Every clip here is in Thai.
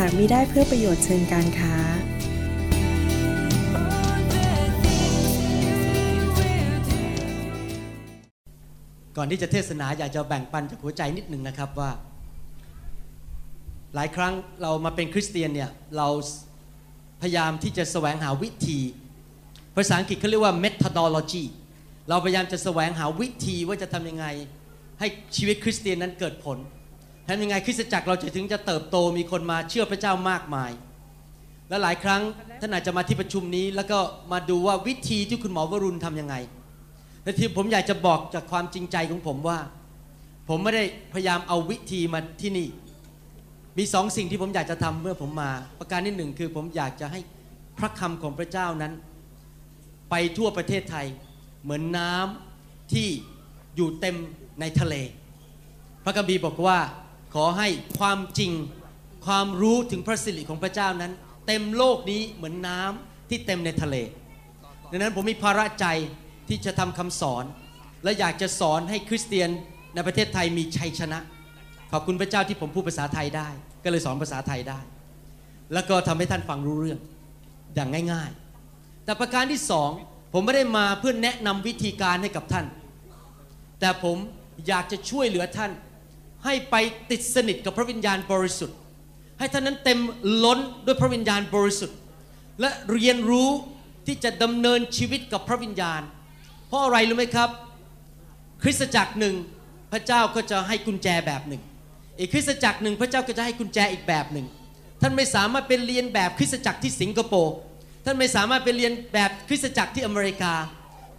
หากมิได้เพื่อประโยชน์เชิงการค้า ก่อนที่จะเทศนาอยากจะแบ่งปันจากหัวใจนิดหนึ่งนะครับว่า หลายครั้งเรามาเป็นคริสเตียนเนี่ยเราพยายามที่จะแสวงหาวิธี ภาษาอังกฤษเขาเรียกว่า methodology เราพยายามจะแสวงหาวิธีว่าจะทำยังไง ให้ชีวิตคริสเตียนนั้นเกิดผล ทำยังไงคริสตจักรเราจะถึงจะเติบโตมีคนมาเชื่อพระเจ้ามากมาย และหลายครั้งท่านอาจจะมาที่ประชุมนี้ แล้วก็มาดูว่าวิธีที่คุณหมอวรุณทำยังไงแต่ที่ผมอยากจะบอกจากความจริงใจของผมว่า ผมไม่ได้พยายามเอาวิธีมาที่นี่ มีสองสิ่งที่ผมอยากจะทำเมื่อผมมา ประการที่หนึ่งคือผมอยากจะให้พระคำของพระเจ้านั้น ไปทั่วประเทศไทย เหมือนน้ำที่อยู่เต็มในทะเล พระคัมภีร์บอกว่า ขอให้ความจริงความรู้ถึงพระสิริของพระเจ้านั้น เต็มโลกนี้เหมือนน้ำที่เต็มในทะเล ดังนั้นผมมีภาระใจที่จะทำคำสอน และอยากจะสอนให้คริสเตียนในประเทศไทยมีชัยชนะ ขอบคุณพระเจ้าที่ผมพูดภาษาไทยได้ ก็เลยสอนภาษาไทยได้ แล้วก็ทำให้ท่านฟังรู้เรื่องอย่างง่าย ๆ แต่ประการที่สองผมไม่ได้มาเพื่อแนะนำวิธีการให้กับท่าน แต่ผมอยากจะช่วยเหลือท่าน ให้ไปติดสนิทกับพระวิญญาณบริสุทธิ์ ให้ท่านนั้นเต็มล้นด้วยพระวิญญาณบริสุทธิ์ และเรียนรู้ที่จะดำเนินชีวิตกับพระวิญญาณ เพราะอะไรรู้ไหมครับ คริสตจักรหนึ่งพระเจ้าก็จะให้กุญแจแบบหนึ่ง อีกคริสตจักรหนึ่งพระเจ้าก็จะให้กุญแจอีกแบบหนึ่ง ท่านไม่สามารถเป็นเรียนแบบคริสตจักรที่สิงคโปร์ท่านไม่สามารถเป็นเรียนแบบคริสตจักรที่อเมริกา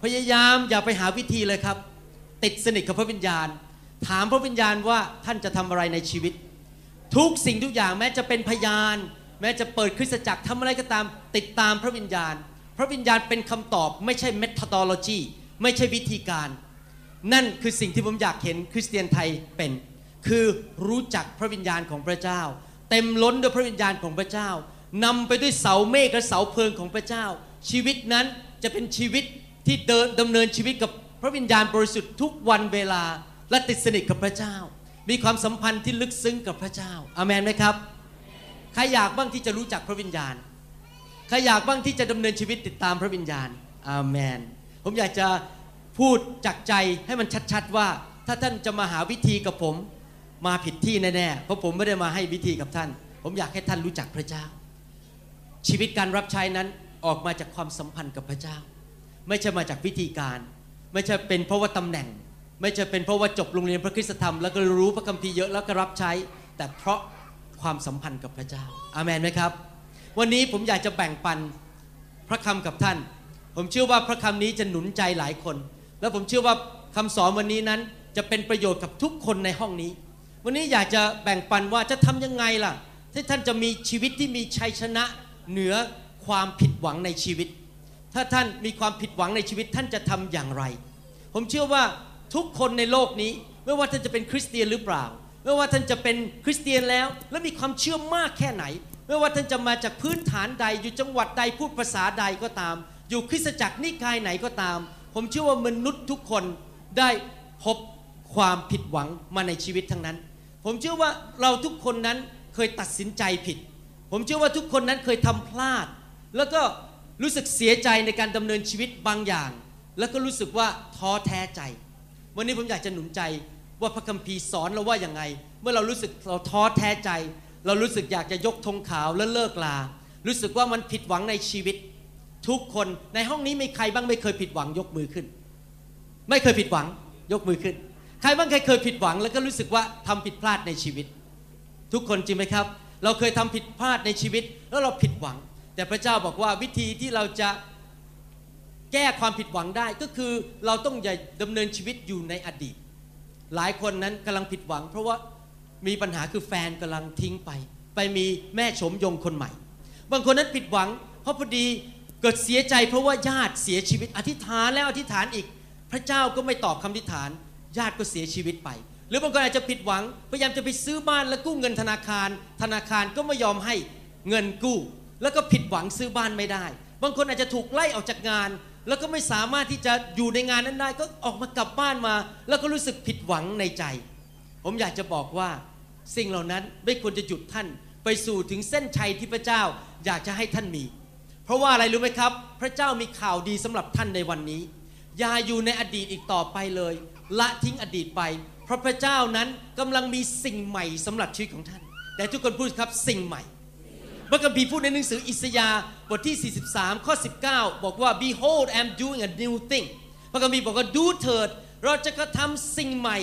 พยายามอย่าไปหาวิธีเลยครับ ติดสนิทกับพระวิญญาณ ถามพระวิญญาณว่าท่านจะทำอะไรในชีวิต ทุกสิ่งทุกอย่างแม้จะเป็นพยาน แม้จะเปิดคริสตจักรทำอะไรก็ตามติดตามพระวิญญาณ พระวิญญาณเป็นคำตอบไม่ใช่ methodology ไม่ใช่วิธีการ นั่นคือสิ่งที่ผมอยากเห็นคริสเตียนไทยเป็น คือรู้จักพระวิญญาณของพระเจ้า เต็มล้นด้วยพระวิญญาณของพระเจ้านำไปด้วยเสาเมฆและเสาเพลิงของพระเจ้า ชีวิตนั้นจะเป็นชีวิตที่เดินดำเนินชีวิตกับพระวิญญาณบริสุทธิ์ทุกวันเวลา และติดสนิทกับพระเจ้า มีความสัมพันธ์ที่ลึกซึ้งกับพระเจ้าอาเมนไหมครับใครอยากบ้างที่จะรู้จักพระวิญญาณใครอยากบ้างที่จะดำเนินชีวิตติดตามพระวิญญาณอาเมนผมอยากจะพูดจากใจให้มันชัดๆว่า ถ้าท่านจะมาหาวิธีกับผมมาผิดที่แน่ๆเพราะผมไม่ได้มาให้วิธีกับท่าน ผมอยากให้ท่านรู้จักพระเจ้า ชีวิตการรับใช้นั้นออกมาจากความสัมพันธ์กับพระเจ้า ไม่ใช่มาจากวิธีการ ไม่ใช่เป็นเพราะว่าตำแหน่ง ไม่ใช่เป็นเพราะว่าจบโรงเรียนพระคุณธรรมแล้วก็รู้พระคัมภีร์เยอะแล้วก็รับใช้ แต่เพราะความสัมพันธ์กับพระเจ้าอาเมนไหมครับ วันนี้ผมอยากจะแบ่งปันพระคำกับท่าน ผมเชื่อว่าพระคำนี้จะหนุนใจหลายคน แล้วผมเชื่อว่าคำสอนวันนี้นั้นจะเป็นประโยชน์กับทุกคนในห้องนี้ วันนี้อยากจะแบ่งปันว่าจะทำยังไงล่ะ ที่ท่านจะมีชีวิตที่มีชัยชนะเหนือความผิดหวังในชีวิต ถ้าท่านมีความผิดหวังในชีวิตท่านจะทำอย่างไร ผมเชื่อว่า ทุกคนในโลกนี้ ไม่ว่าท่านจะเป็นคริสเตียนหรือเปล่า ไม่ว่าท่านจะเป็นคริสเตียนแล้ว และมีความเชื่อมากแค่ไหน ไม่ว่าท่านจะมาจากพื้นฐานใดอยู่จังหวัดใดพูดภาษาใดก็ตาม อยู่คริสตจักรนิกายไหนก็ตาม ผมเชื่อว่ามนุษย์ทุกคนได้พบความผิดหวังมาในชีวิตทั้งนั้น ผมเชื่อว่าเราทุกคนนั้นเคยตัดสินใจผิด ผมเชื่อว่าทุกคนนั้นเคยทำพลาด แล้วก็รู้สึกเสียใจในการดำเนินชีวิตบางอย่าง แล้วก็รู้สึกว่าท้อแท้ใจ วันนี้ผมอยากจะหนุนใจว่าพระคัมภีร์สอนเราว่าอย่างไง เมื่อเรารู้สึกเราท้อแท้ใจ เรารู้สึกอยากจะยกธงขาวและเลิกลา รู้สึกว่ามันผิดหวังในชีวิต ทุกคนในห้องนี้มีใครบ้างไม่เคยผิดหวังยกมือขึ้น ไม่เคยผิดหวังยกมือขึ้น ใครบ้างใครเคยผิดหวังแล้วก็รู้สึกว่าทำผิดพลาดในชีวิต ทุกคนจริงไหมครับ เราเคยทำผิดพลาดในชีวิต แล้วเราผิดหวัง แต่พระเจ้าบอกว่าวิธีที่เราจะ แก้ความผิดหวังได้ก็คือเราต้องอย่าดำเนินชีวิตอยู่ในอดีต หลายคนนั้นกำลังผิดหวัง เพราะว่ามีปัญหาคือแฟนกำลังทิ้งไป ไปมีแม่ชมยงคนใหม่ บางคนนั้นผิดหวัง เพราะพอดีเกิดเสียใจเพราะว่าญาติเสียชีวิตอธิษฐานแล้วอธิษฐานอีก พระเจ้าก็ไม่ตอบคำอธิษฐาน ญาติก็เสียชีวิตไป หรือบางคนอาจจะผิดหวัง พยายามจะไปซื้อบ้านแล้วกู้เงินธนาคาร ธนาคารก็ไม่ยอมให้เงินกู้ แล้วก็ผิดหวังซื้อบ้านไม่ได้ บางคนอาจจะถูกไล่ออกจากงาน แล้วก็ไม่สามารถที่จะอยู่ในงานนั้นได้ ก็ออกมากลับบ้านมา แล้วก็รู้สึกผิดหวังในใจ ผมอยากจะบอกว่าสิ่งเหล่านั้นไม่ควรจะหยุดท่านไปสู่ถึงเส้นชัยที่พระเจ้าอยากจะให้ท่านมี เพราะว่าอะไรรู้ไหมครับ พระเจ้ามีข่าวดีสำหรับท่านในวันนี้ อย่าอยู่ในอดีตอีกต่อไปเลย ละทิ้งอดีตไป เพราะพระเจ้านั้นกำลังมีสิ่งใหม่สำหรับชีวิตของท่าน แต่ทุกคนพูดครับสิ่งใหม่ พระคัมภีร์พูดในหนังสืออิสยาห์บทที่ 43 ข้อ 19 บอกว่า behold I am doing a new thing พระคัมภีร์บอกว่าดูเถิด เราจะกระทำสิ่งใหม่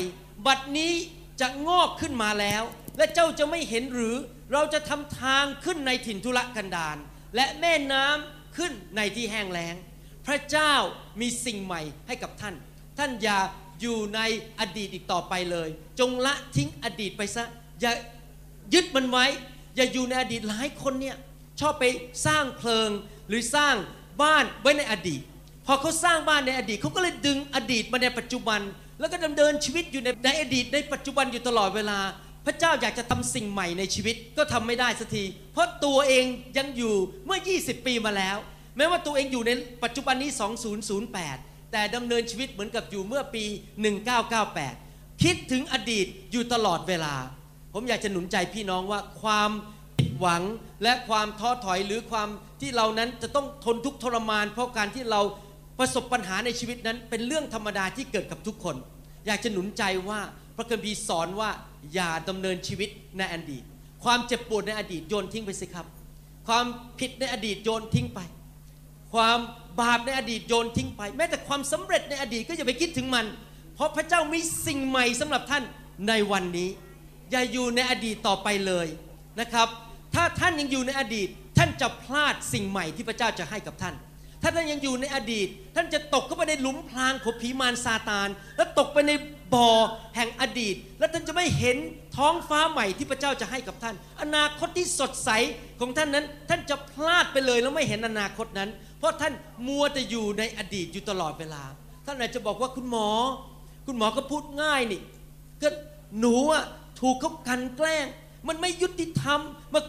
บัดนี้จะงอกขึ้นมาแล้ว และเจ้าจะไม่เห็นหรือ เราจะทำทางขึ้นในถิ่นทุรกันดารและแม่น้ำขึ้นในที่แห้งแล้ง พระเจ้ามีสิ่งใหม่ให้กับท่าน ท่านอย่าอยู่ในอดีตอีกต่อไปเลย จงละทิ้งอดีตไปซะอย่ายึดมันไว้ อย่าอยู่ในอดีตหลายคนเนี่ยชอบไปสร้างเพลิงหรือสร้างบ้านไว้ในอดีต พอเขาสร้างบ้านในอดีตเขาก็เลยดึงอดีตมาในปัจจุบัน แล้วก็ดำเนินชีวิตอยู่ในในอดีตในปัจจุบันอยู่ตลอดเวลา พระเจ้าอยากจะทำสิ่งใหม่ในชีวิตก็ทำไม่ได้สักที เพราะตัวเองยังอยู่เมื่อ 20 ปีมาแล้ว แม้ว่าตัวเองอยู่ในปัจจุบันนี้ 2008 แต่ดำเนินชีวิตเหมือนกับอยู่เมื่อปี 1998 คิดถึงอดีตอยู่ตลอดเวลา ผมอยากจะหนุนใจพี่น้องว่าความผิดหวังและความท้อถอยหรือความที่เรานั้นจะต้องทนทุกทรมาน เพราะการที่เราประสบปัญหาในชีวิตนั้น เป็นเรื่องธรรมดาที่เกิดกับทุกคน อยากจะหนุนใจว่าพระคัมภีร์สอนว่าอย่าดำเนินชีวิตในอดีต ความเจ็บปวดในอดีตโยนทิ้งไปสิครับ ความผิดในอดีตโยนทิ้งไป ความบาปในอดีตโยนทิ้งไป แม้แต่ความสำเร็จในอดีตก็อย่าไปคิดถึงมัน เพราะพระเจ้ามีสิ่งใหม่สำหรับท่านในวันนี้ อย่าอยู่ในอดีตต่อไปเลยนะครับ ถ้าท่านยังอยู่ในอดีตท่านจะพลาดสิ่งใหม่ที่พระเจ้าจะให้กับท่าน ถ้าท่านยังอยู่ในอดีต ท่านจะตกเข้าไปในหลุมพรางของผีมารซาตาน แล้วตกไปในบ่อแห่งอดีต แล้วท่านจะไม่เห็นท้องฟ้าใหม่ที่พระเจ้าจะให้กับท่าน อนาคตที่สดใสของท่านนั้น ท่านจะพลาดไปเลยแล้วไม่เห็นอนาคตนั้น เพราะท่านมัวแต่อยู่ในอดีตอยู่ตลอดเวลา ท่านอาจจะบอกว่าคุณหมอ คุณหมอก็พูดง่ายนี่ก็หนูอะ ถูกเขากันแกล้ง มันไม่ยุติธรรม มา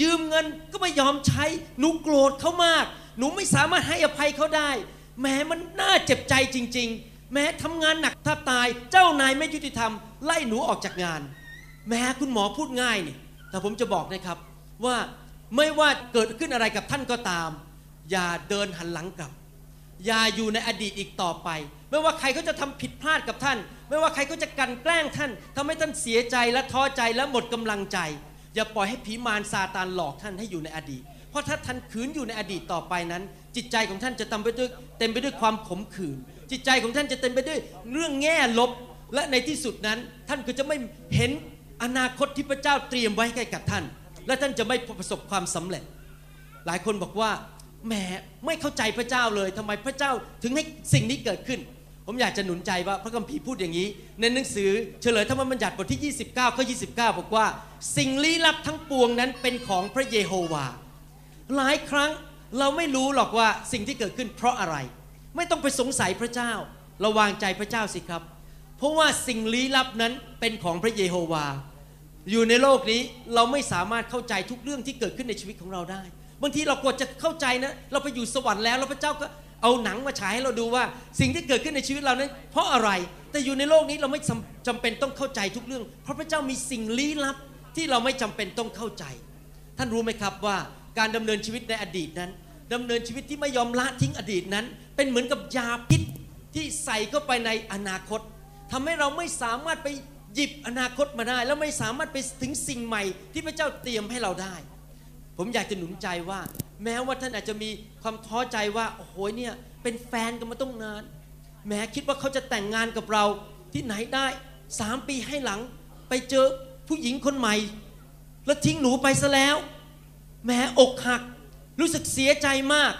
ยืมเงินก็ไม่ยอมใช้ หนูโกรธเขามาก หนูไม่สามารถให้อภัยเขาได้ แม้มันน่าเจ็บใจจริง ๆ แม้ทำงานหนักถ้าตาย เจ้านายไม่ยุติธรรม ไล่หนูออกจากงาน แม้คุณหมอพูดง่ายนี่ แต่ผมจะบอกนะครับว่าไม่ว่าเกิดขึ้นอะไรกับท่านก็ตาม อย่าเดินหันหลังกลับ อย่าอยู่ในอดีตอีกต่อไป ไม่ว่าใครเขาจะทำผิดพลาดกับท่าน ไม่ว่าใครเขาจะกันแกล้งท่านทำให้ท่านเสียใจและท้อใจและหมดกำลังใจ อย่าปล่อยให้ผีมารซาตานหลอกท่านให้อยู่ในอดีต เพราะถ้าท่านขืนอยู่ในอดีตต่อไปนั้น จิตใจของท่านจะเต็มไปด้วยเต็มไปด้วยความขมขื่นจิตใจของท่านจะเต็มไปด้วยเรื่องแง่ลบ และในที่สุดนั้น ท่านก็จะไม่เห็นอนาคตที่พระเจ้าเตรียมไว้ให้กับท่าน และท่านจะไม่ประสบความสำเร็จ หลายคนบอกว่า แหมไม่เข้าใจพระเจ้าเลยทำไมพระเจ้าถึงให้สิ่งนี้เกิดขึ้น ผมอยากจะหนุนใจว่าพระคัมภีร์พูดอย่างนี้ ในหนังสือเฉลยธรรมบัญญัติบทที่ 29 ข้อ 29 บอกว่า สิ่งลี้ลับทั้งปวงนั้นเป็นของพระเยโฮวา หลายครั้งเราไม่รู้หรอกว่าสิ่งที่เกิดขึ้นเพราะอะไร ไม่ต้องไปสงสัยพระเจ้าราวางใจพระเจ้าสิครับ เพราะว่าสิ่งลี้ลับนั้นเป็นของพระเยโฮวา อยู่ในโลกนี้เราไม่สามารถเข้าใจทุกเรื่องที่เกิดขึ้นในชีวิตของเราได้ บางทีเรากว่าจะเข้าใจนะเราไปอยู่สวรรค์แล้วแล้วพระเจ้าก็เอาหนังมาฉายให้เราดูว่าสิ่งที่เกิดขึ้นในชีวิตเรานั้นเพราะอะไร แต่อยู่ในโลกนี้เราไม่จำจำเป็นต้องเข้าใจทุกเรื่อง เพราะพระเจ้ามีสิ่งลี้ลับที่เราไม่จำเป็นต้องเข้าใจ ท่านรู้ไหมครับว่าการดำเนินชีวิตในอดีตนั้นดำเนินชีวิตที่ไม่ยอมละทิ้งอดีตนั้น เป็นเหมือนกับยาพิษที่ใส่เข้าไปในอนาคตทำให้เราไม่สามารถไปหยิบอนาคตมาได้ แล้วไม่สามารถไปถึงสิ่งใหม่ที่พระเจ้าเตรียมให้เราได้ ผมอยากจะหนุนใจว่า แม้ว่าท่านอาจจะมีความท้อใจว่าโอ้โหเนี่ยเป็นแฟนกันมาต้องนาน แม้คิดว่าเขาจะแต่งงานกับเราที่ไหนได้สามปีให้หลัง ไปเจอผู้หญิงคนใหม่ แล้วทิ้งหนูไปซะแล้ว แม้อกหัก รู้สึกเสียใจมาก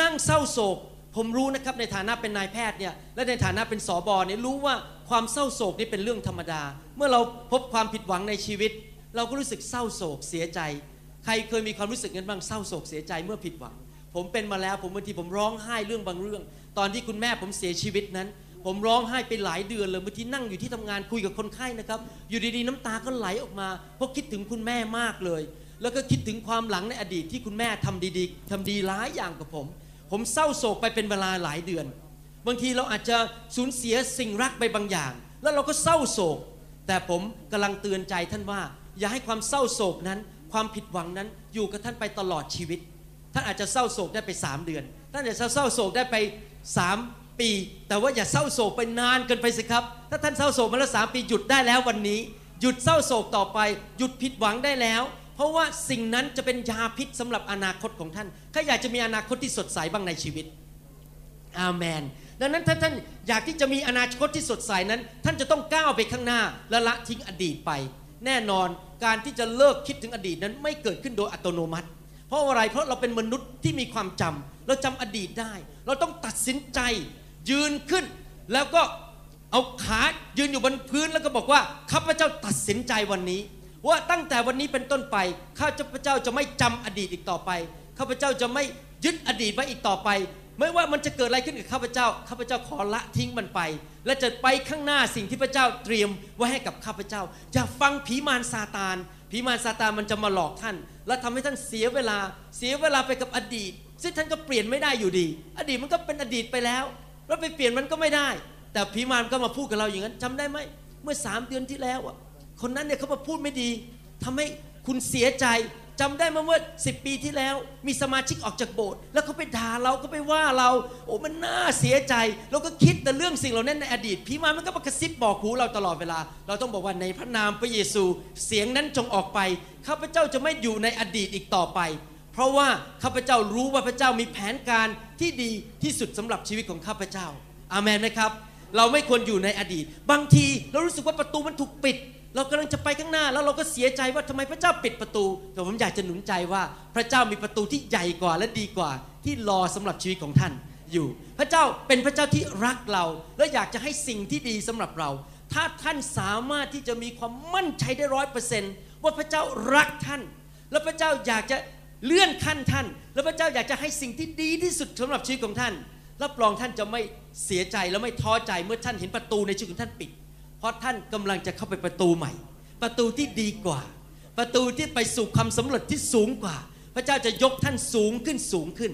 นั่งเศร้าโศก ผมรู้นะครับในฐานะเป็นนายแพทย์เนี่ยและในฐานะเป็นสอบอเนี่ยรู้ว่าความเศร้าโศกนี่เป็นเรื่องธรรมดา เมื่อเราพบความผิดหวังในชีวิต เราก็รู้สึกเศร้าโศกเสียใจ ครเคยมีความรู้สึกงั้นบ้างเศร้าโศกเสียใจเมื่อผิดหวัง ผมเป็นมาแล้วผมบางทีผมร้องไห้เรื่องบางเรื่อง ตอนที่คุณแม่ผมเสียชีวิตนั้น ผมร้องไห้ไปหลายเดือนเลยบางทีนั่งอยู่ที่ทำงานคุยกับคนไข้นะครับ อยู่ดีๆน้ำตาก็ไหลออกมาเพราะคิดถึงคุณแม่มากเลย แล้วก็คิดถึงความหลังในอดีตที่คุณแม่ทำดีๆทำดีหลายอย่างกับผม ผมเศร้าโศกไปเป็นเวลาหลายเดือน บางทีเราอาจจะสูญเสียสิ่งรักไปบางอย่าง แล้วเราก็เศร้าโศก แต่ผมกำลังเตือนใจท่านว่า อย่าให้ความเศร้าโศกนั้น ความผิดหวังนั้นอยู่กับท่านไปตลอดชีวิต ท่านอาจจะเศร้าโศกได้ไป 3 เดือน ท่านอาจจะเศร้าโศกได้ไป 3 ปี แต่ว่าอย่าเศร้าโศกไปนานเกินไปสิครับ ถ้าท่านเศร้าโศกมาแล้วสปีหยุดได้แล้ววันนี้ หยุดเศร้าโศกต่อไป หยุดผิดหวังได้แล้ว เพราะว่าสิ่งนั้นจะเป็นยาพิษสำหรับอนาคตของท่านถ้าอยากจะมีอนาคตที่สดใสบ้างในชีวิต อาเมนดังนั้นถ้าท่านอยากที่จะมีอนาคตที่สดใสนั้น ท่านจะต้องก้าวไปข้างหน้าและละทิ้งอดีตไป แน่นอนการที่จะเลิกคิดถึงอดีตนั้นไม่เกิดขึ้นโดยอัตโนมัติ เพราะอะไรเพราะเราเป็นมนุษย์ที่มีความจำเราจำอดีตได้ เราต้องตัดสินใจยืนขึ้น แล้วก็เอาขายืนอยู่บนพื้นแล้วก็บอกว่าข้าพเจ้าตัดสินใจวันนี้ ว่าตั้งแต่วันนี้เป็นต้นไปข้าพเจ้าจะไม่จำอดีตอีกต่อไปข้าพเจ้าจะไม่ยึดอดีตไว้อีกต่อไป ไม่ว่ามันจะเกิดอะไรขึ้นกับข้าพเจ้า ข้าพเจ้าขอละทิ้งมันไป และจะไปข้างหน้าสิ่งที่พระเจ้าเตรียมไว้ให้กับข้าพเจ้า อย่าฟังผีมารซาตาน ผีมารซาตานมันจะมาหลอกท่าน และทำให้ท่านเสียเวลา เสียเวลาไปกับอดีต ซึ่งท่านก็เปลี่ยนไม่ได้อยู่ดี อดีตมันก็เป็นอดีตไปแล้ว แล้วไปเปลี่ยนมันก็ไม่ได้ แต่ผีมารก็มาพูดกับเราอย่างนั้นจำได้ไหม เมื่อสามเดือนที่แล้วอะ คนนั้นเนี่ยเขามาพูดไม่ดีทำให้คุณเสียใจ จำได้มาเมื่อสิปีที่แล้ว มีสมาชิกออกจากโบสถ์แล้วเขาไปด่าเราก็ไปว่าเราโอ้มันน่าเสียใจเราก็คิดแต่เรื่องสิ่งเหล่านั้นในอดีตผีมามันก็มากระซิบบอกหูเราตลอดเวลา เราต้องบอกว่าในพระนามพระเยซู เสียงนั้นจงออกไปข้าพเจ้าจะไม่อยู่ในอดีตอีกต่อไป เพราะว่าข้าพเจ้ารู้ว่าพระเจ้ามีแผนการที่ดีที่สุดสำหรับชีวิตของข้าพเจ้า อาเมนไหมครับ เราไม่ควรอยู่ในอดีต บางทีเรารู้สึกว่าประตูมันถูกปิด เรากำลังจะไปข้างหน้าแล้วเราก็เสียใจว่าทำไมพระเจ้าปิดประตู แต่ผมอยากจะหนุนใจว่าพระเจ้ามีประตูที่ใหญ่กว่าและดีกว่า ที่รอสำหรับชีวิตของท่านอยู่ พระเจ้าเป็นพระเจ้าที่รักเรา และอยากจะให้สิ่งที่ดีสำหรับเรา ถ้าท่านสามารถที่จะมีความมั่นใจได้ร้อยเปอร์เซนต์ว่าพระเจ้ารักท่าน และพระเจ้าอยากจะเลื่อนขั้นท่าน และพระเจ้าอยากจะให้สิ่งที่ดีที่สุดสำหรับชีวิตของท่านรับรองท่านจะไม่เสียใจและไม่ท้อใจเมื่อท่านเห็นประตูในชีวิตของท่านปิด เพราะท่านกำลังจะเข้าไปประตูใหม่ ประตูที่ดีกว่า ประตูที่ไปสู่ความสำเร็จที่สูงกว่า พระเจ้าจะยกท่านสูงขึ้นสูงขึ้น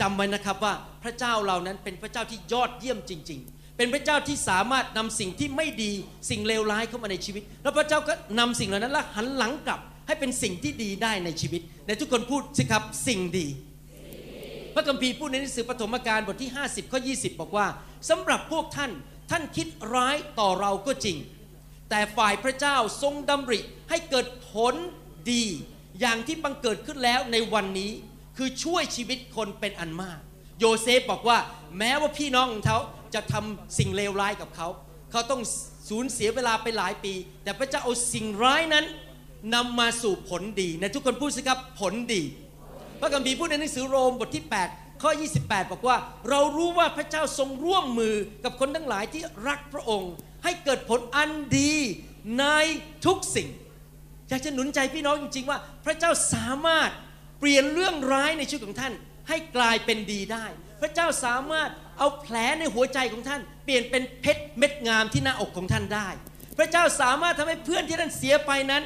จำไว้นะครับว่าพระเจ้าเรานั้นเป็นพระเจ้าที่ยอดเยี่ยมจริง ๆ เป็นพระเจ้าที่สามารถนำสิ่งที่ไม่ดีสิ่งเลวร้ายเข้ามาในชีวิต แล้วพระเจ้าก็นำสิ่งเหล่านั้นแล้วหันหลังกลับ ให้เป็นสิ่งที่ดีได้ในชีวิตในทุกคนพูดสิครับสิ่งดีพระคัมภีร์พูดในหนังสือปฐมกาลบทที่ 50ข้อ20 บอกว่าสำหรับพวกท่าน ท่านคิดร้ายต่อเราก็จริง แต่ฝ่ายพระเจ้าทรงดำริให้เกิดผลดี อย่างที่บังเกิดขึ้นแล้วในวันนี้คือช่วยชีวิตคนเป็นอันมาก โยเซฟบอกว่าแม้ว่าพี่น้องของเขาจะทำสิ่งเลวร้ายกับเขา เขาต้องสูญเสียเวลาไปหลายปี แต่พระเจ้าเอาสิ่งร้ายนั้นนำมาสู่ผลดี ในทุกคนพูดสิครับผลดี พระคัมภีร์พูดในหนังสือโรมบทที่ 8 ข้อ 28 บอกว่า เรารู้ว่าพระเจ้าทรงร่วมมือกับคนทั้งหลายที่รักพระองค์ ให้เกิดผลอันดีในทุกสิ่ง อยากจะหนุนใจพี่น้องจริง ๆ ว่า พระเจ้าสามารถเปลี่ยนเรื่องร้ายในชีวิตของท่าน ให้กลายเป็นดีได้ พระเจ้าสามารถเอาแผลในหัวใจของท่าน เปลี่ยนเป็นเพชรเม็ดงามที่หน้าอกของท่านได้ พระเจ้าสามารถทำให้เพื่อนที่ท่านเสียไปนั้น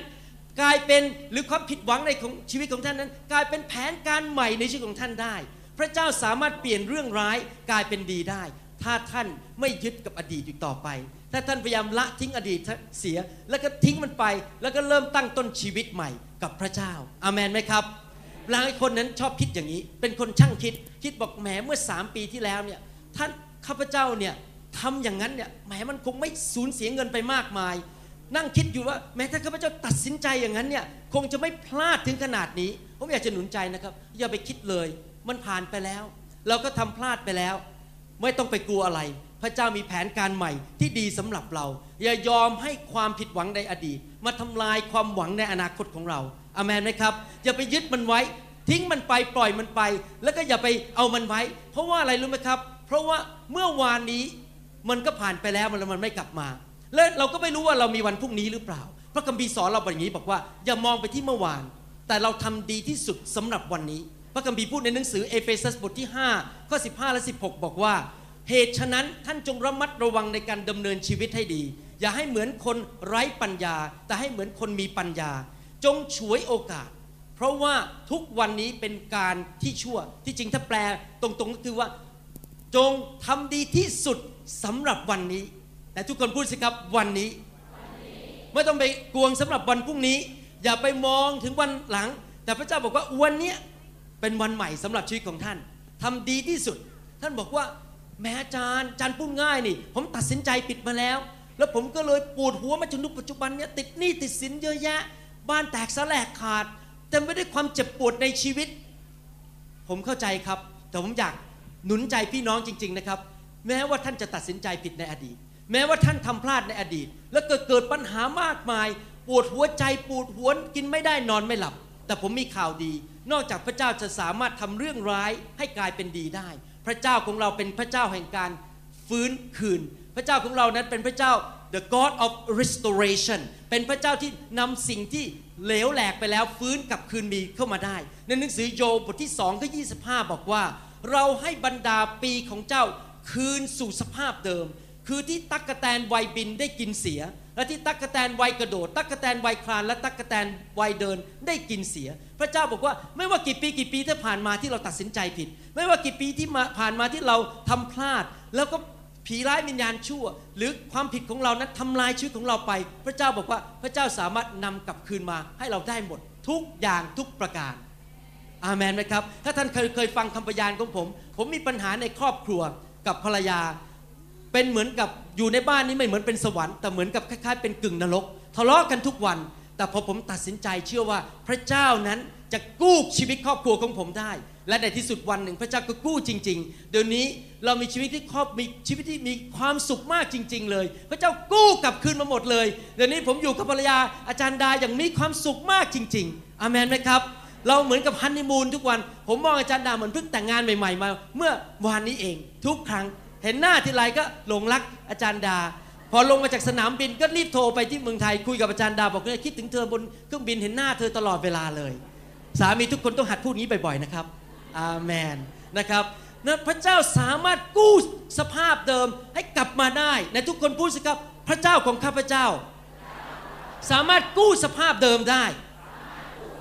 กลายเป็นหรือความผิดหวังในของชีวิตของท่านนั้น กลายเป็นแผนการใหม่ในชีวิตของท่านได้ ระเจ้าสามารถเปลี่ยนเรื่องร้ายกลายเป็นดีได้ ถ้าท่านไม่ยึดกับอดีตอีกต่อไป ถ้าท่านพยายามละทิ้งอดีตเสีย แล้วก็ทิ้งมันไป แล้วก็เริ่มตั้งต้นชีวิตใหม่กับพระเจ้าอาเมนไหมครับหลายคนนั้นชอบคิดอย่างนี้ เป็นคนช่างคิด คิดบอกแหมเมื่อสามปีที่แล้วเนี่ยท่านข้าพเจ้าเนี่ยทำอย่างนั้นเนี่ยแหมมันคงไม่สูญเสียเงินไปมากมาย นั่งคิดอยู่ว่าแม้ถ้าข้าพเจ้าตัดสินใจอย่างนั้นเนี่ยคงจะไม่พลาดถึงขนาดนี้ ผมอยากจะหนุนใจนะครับ อย่าไปคิดเลย มันผ่านไปแล้ว เราก็ทำพลาดไปแล้ว ไม่ต้องไปกลัวอะไร พระเจ้ามีแผนการใหม่ที่ดีสำหรับเรา อย่ายอมให้ความผิดหวังในอดีต มาทำลายความหวังในอนาคตของเราอามันไหมครับอย่าไปยึดมันไว้ ทิ้งมันไปปล่อยมันไป แล้วก็อย่าไปเอามันไว้ เพราะว่าอะไรรู้ไหมครับ เพราะว่าเมื่อวานนี้มันก็ผ่านไปแล้วมันมันไม่กลับมา และเราก็ไม่รู้ว่าเรามีวันพรุ่งนี้หรือเปล่า พระคัมภีร์สอนเราแบบนี้บอกว่าอย่ามองไปที่เมื่อวาน แต่เราทำดีที่สุดสำหรับวันนี้ พระคัมภีร์พูดในหนังสือเอเฟซัสบทที่ 5 ข้อ 15 และ 16 บอกว่า เหตุฉะนั้นท่านจงระมัดระวังในการดำเนินชีวิตให้ดี อย่าให้เหมือนคนไร้ปัญญา แต่ให้เหมือนคนมีปัญญา จงฉวยโอกาส เพราะว่าทุกวันนี้เป็นการที่ชั่วที่จริงถ้าแปลตรงๆก็คือว่า จงทำดีที่สุดสำหรับวันนี้แต่ทุกคนพูดสิครับวันนี้ ไม่ต้องไปกวงสำหรับวันพรุ่งนี้ อย่าไปมองถึงวันหลัง แต่พระเจ้าบอกว่าวันนี้ เป็นวันใหม่สำหรับชีวิตของท่านทำดีที่สุด ท่านบอกว่าแม้อาจารย์อาจารย์พูดง่ายนี่ ผมตัดสินใจผิดมาแล้ว แล้วผมก็เลยปวดหัวมาจนถึงปัจจุบันเนี้ยติดหนี้ติดสินเยอะแยะ บ้านแตกสลายขาดเต็มไปด้วยความเจ็บปวดในชีวิต ผมเข้าใจครับ แต่ผมอยากหนุนใจพี่น้องจริง ๆนะครับ แม้ว่าท่านจะตัดสินใจผิดในอดีต แม้ว่าท่านทำพลาดในอดีต แล้วเกิดเกิดปัญหามากมาย ปวดหัวใจปวดหัวกินไม่ได้นอนไม่หลับ แต่ผมมีข่าวดี นอกจากพระเจ้าจะสามารถทำเรื่องร้ายให้กลายเป็นดีได้ พระเจ้าของเราเป็นพระเจ้าแห่งการฟื้นคืน พระเจ้าของเรานั้นเป็นพระเจ้า the God of restoration เป็นพระเจ้าที่นำสิ่งที่เหลวแหลกไปแล้วฟื้นกลับคืนมีเข้ามาได้ ในหนังสือโยบบทที่2ข้อ25 บอกว่า เราให้บรรดาปีของเจ้าคืนสู่สภาพเดิม คือที่ตักกะแตนวัยบินได้กินเสีย และที่ตักกะแตนวัยกระโดด ตักกะแตนวัยคลาน และตักกะแตนวัยเดินได้กินเสีย พระเจ้าบอกว่าไม่ว่ากี่ปีกี่ปีที่ผ่านมาที่เราตัดสินใจผิด ไม่ว่ากี่ปีที่มาผ่านมาที่เราทำพลาด แล้วก็ผีร้ายวิญญาณชั่ว หรือความผิดของเรานั้นทำลายชีวิตของเราไป พระเจ้าบอกว่าพระเจ้าสามารถนำกลับคืนมาให้เราได้หมด ทุกอย่างทุกประการอาเมนไหมครับ ถ้าท่านเคยเคยฟังคำพยานของผม ผมมีปัญหาในครอบครัวกับภรรยา เป็นเหมือนกับอยู่ในบ้านนี้ไม่เหมือนเป็นสวรรค์แต่เหมือนกับคล้ายๆ เป็นกึ่งนรก ทะเลาะกันทุกวัน แต่พอผมตัดสินใจเชื่อว่าพระเจ้านั้นจะกู้ชีวิตครอบครัวของผมได้ และในที่สุดวันหนึ่งพระเจ้าก็กู้จริง ๆ เดี๋ยวนี้เรามีชีวิตที่ครอบมีชีวิตที่มีความสุขมากจริง ๆ เลย พระเจ้ากู้กลับคืนมาหมดเลย เดี๋ยวนี้ผมอยู่กับภรรยาอาจารย์ดาอย่างมีความสุขมากจริง ๆอเมนไหมครับ เราเหมือนกับฮันนีมูนทุกวัน ผมมองอาจารย์ดาเหมือนเพิ่งแต่งงานใหม่ ๆ มา เมื่อวานนี้เองทุกครั้ง เห็นหน้าทีไรก็หลงรักอาจารย์ดา พอลงมาจากสนามบินก็รีบโทรไปที่เมืองไทยคุยกับอาจารย์ดาบอกเนี่ยคิดถึงเธอบนเครื่องบินเห็นหน้าเธอตลอดเวลาเลย สามีทุกคนต้องหัดพูดงี้บ่อยๆนะครับอาเมนนะครับนะพระเจ้าสามารถกู้สภาพเดิมให้กลับมาได้ในทุกคนพูดสิครับพระเจ้าของข้าพเจ้า สามารถกู้สภาพเดิมได้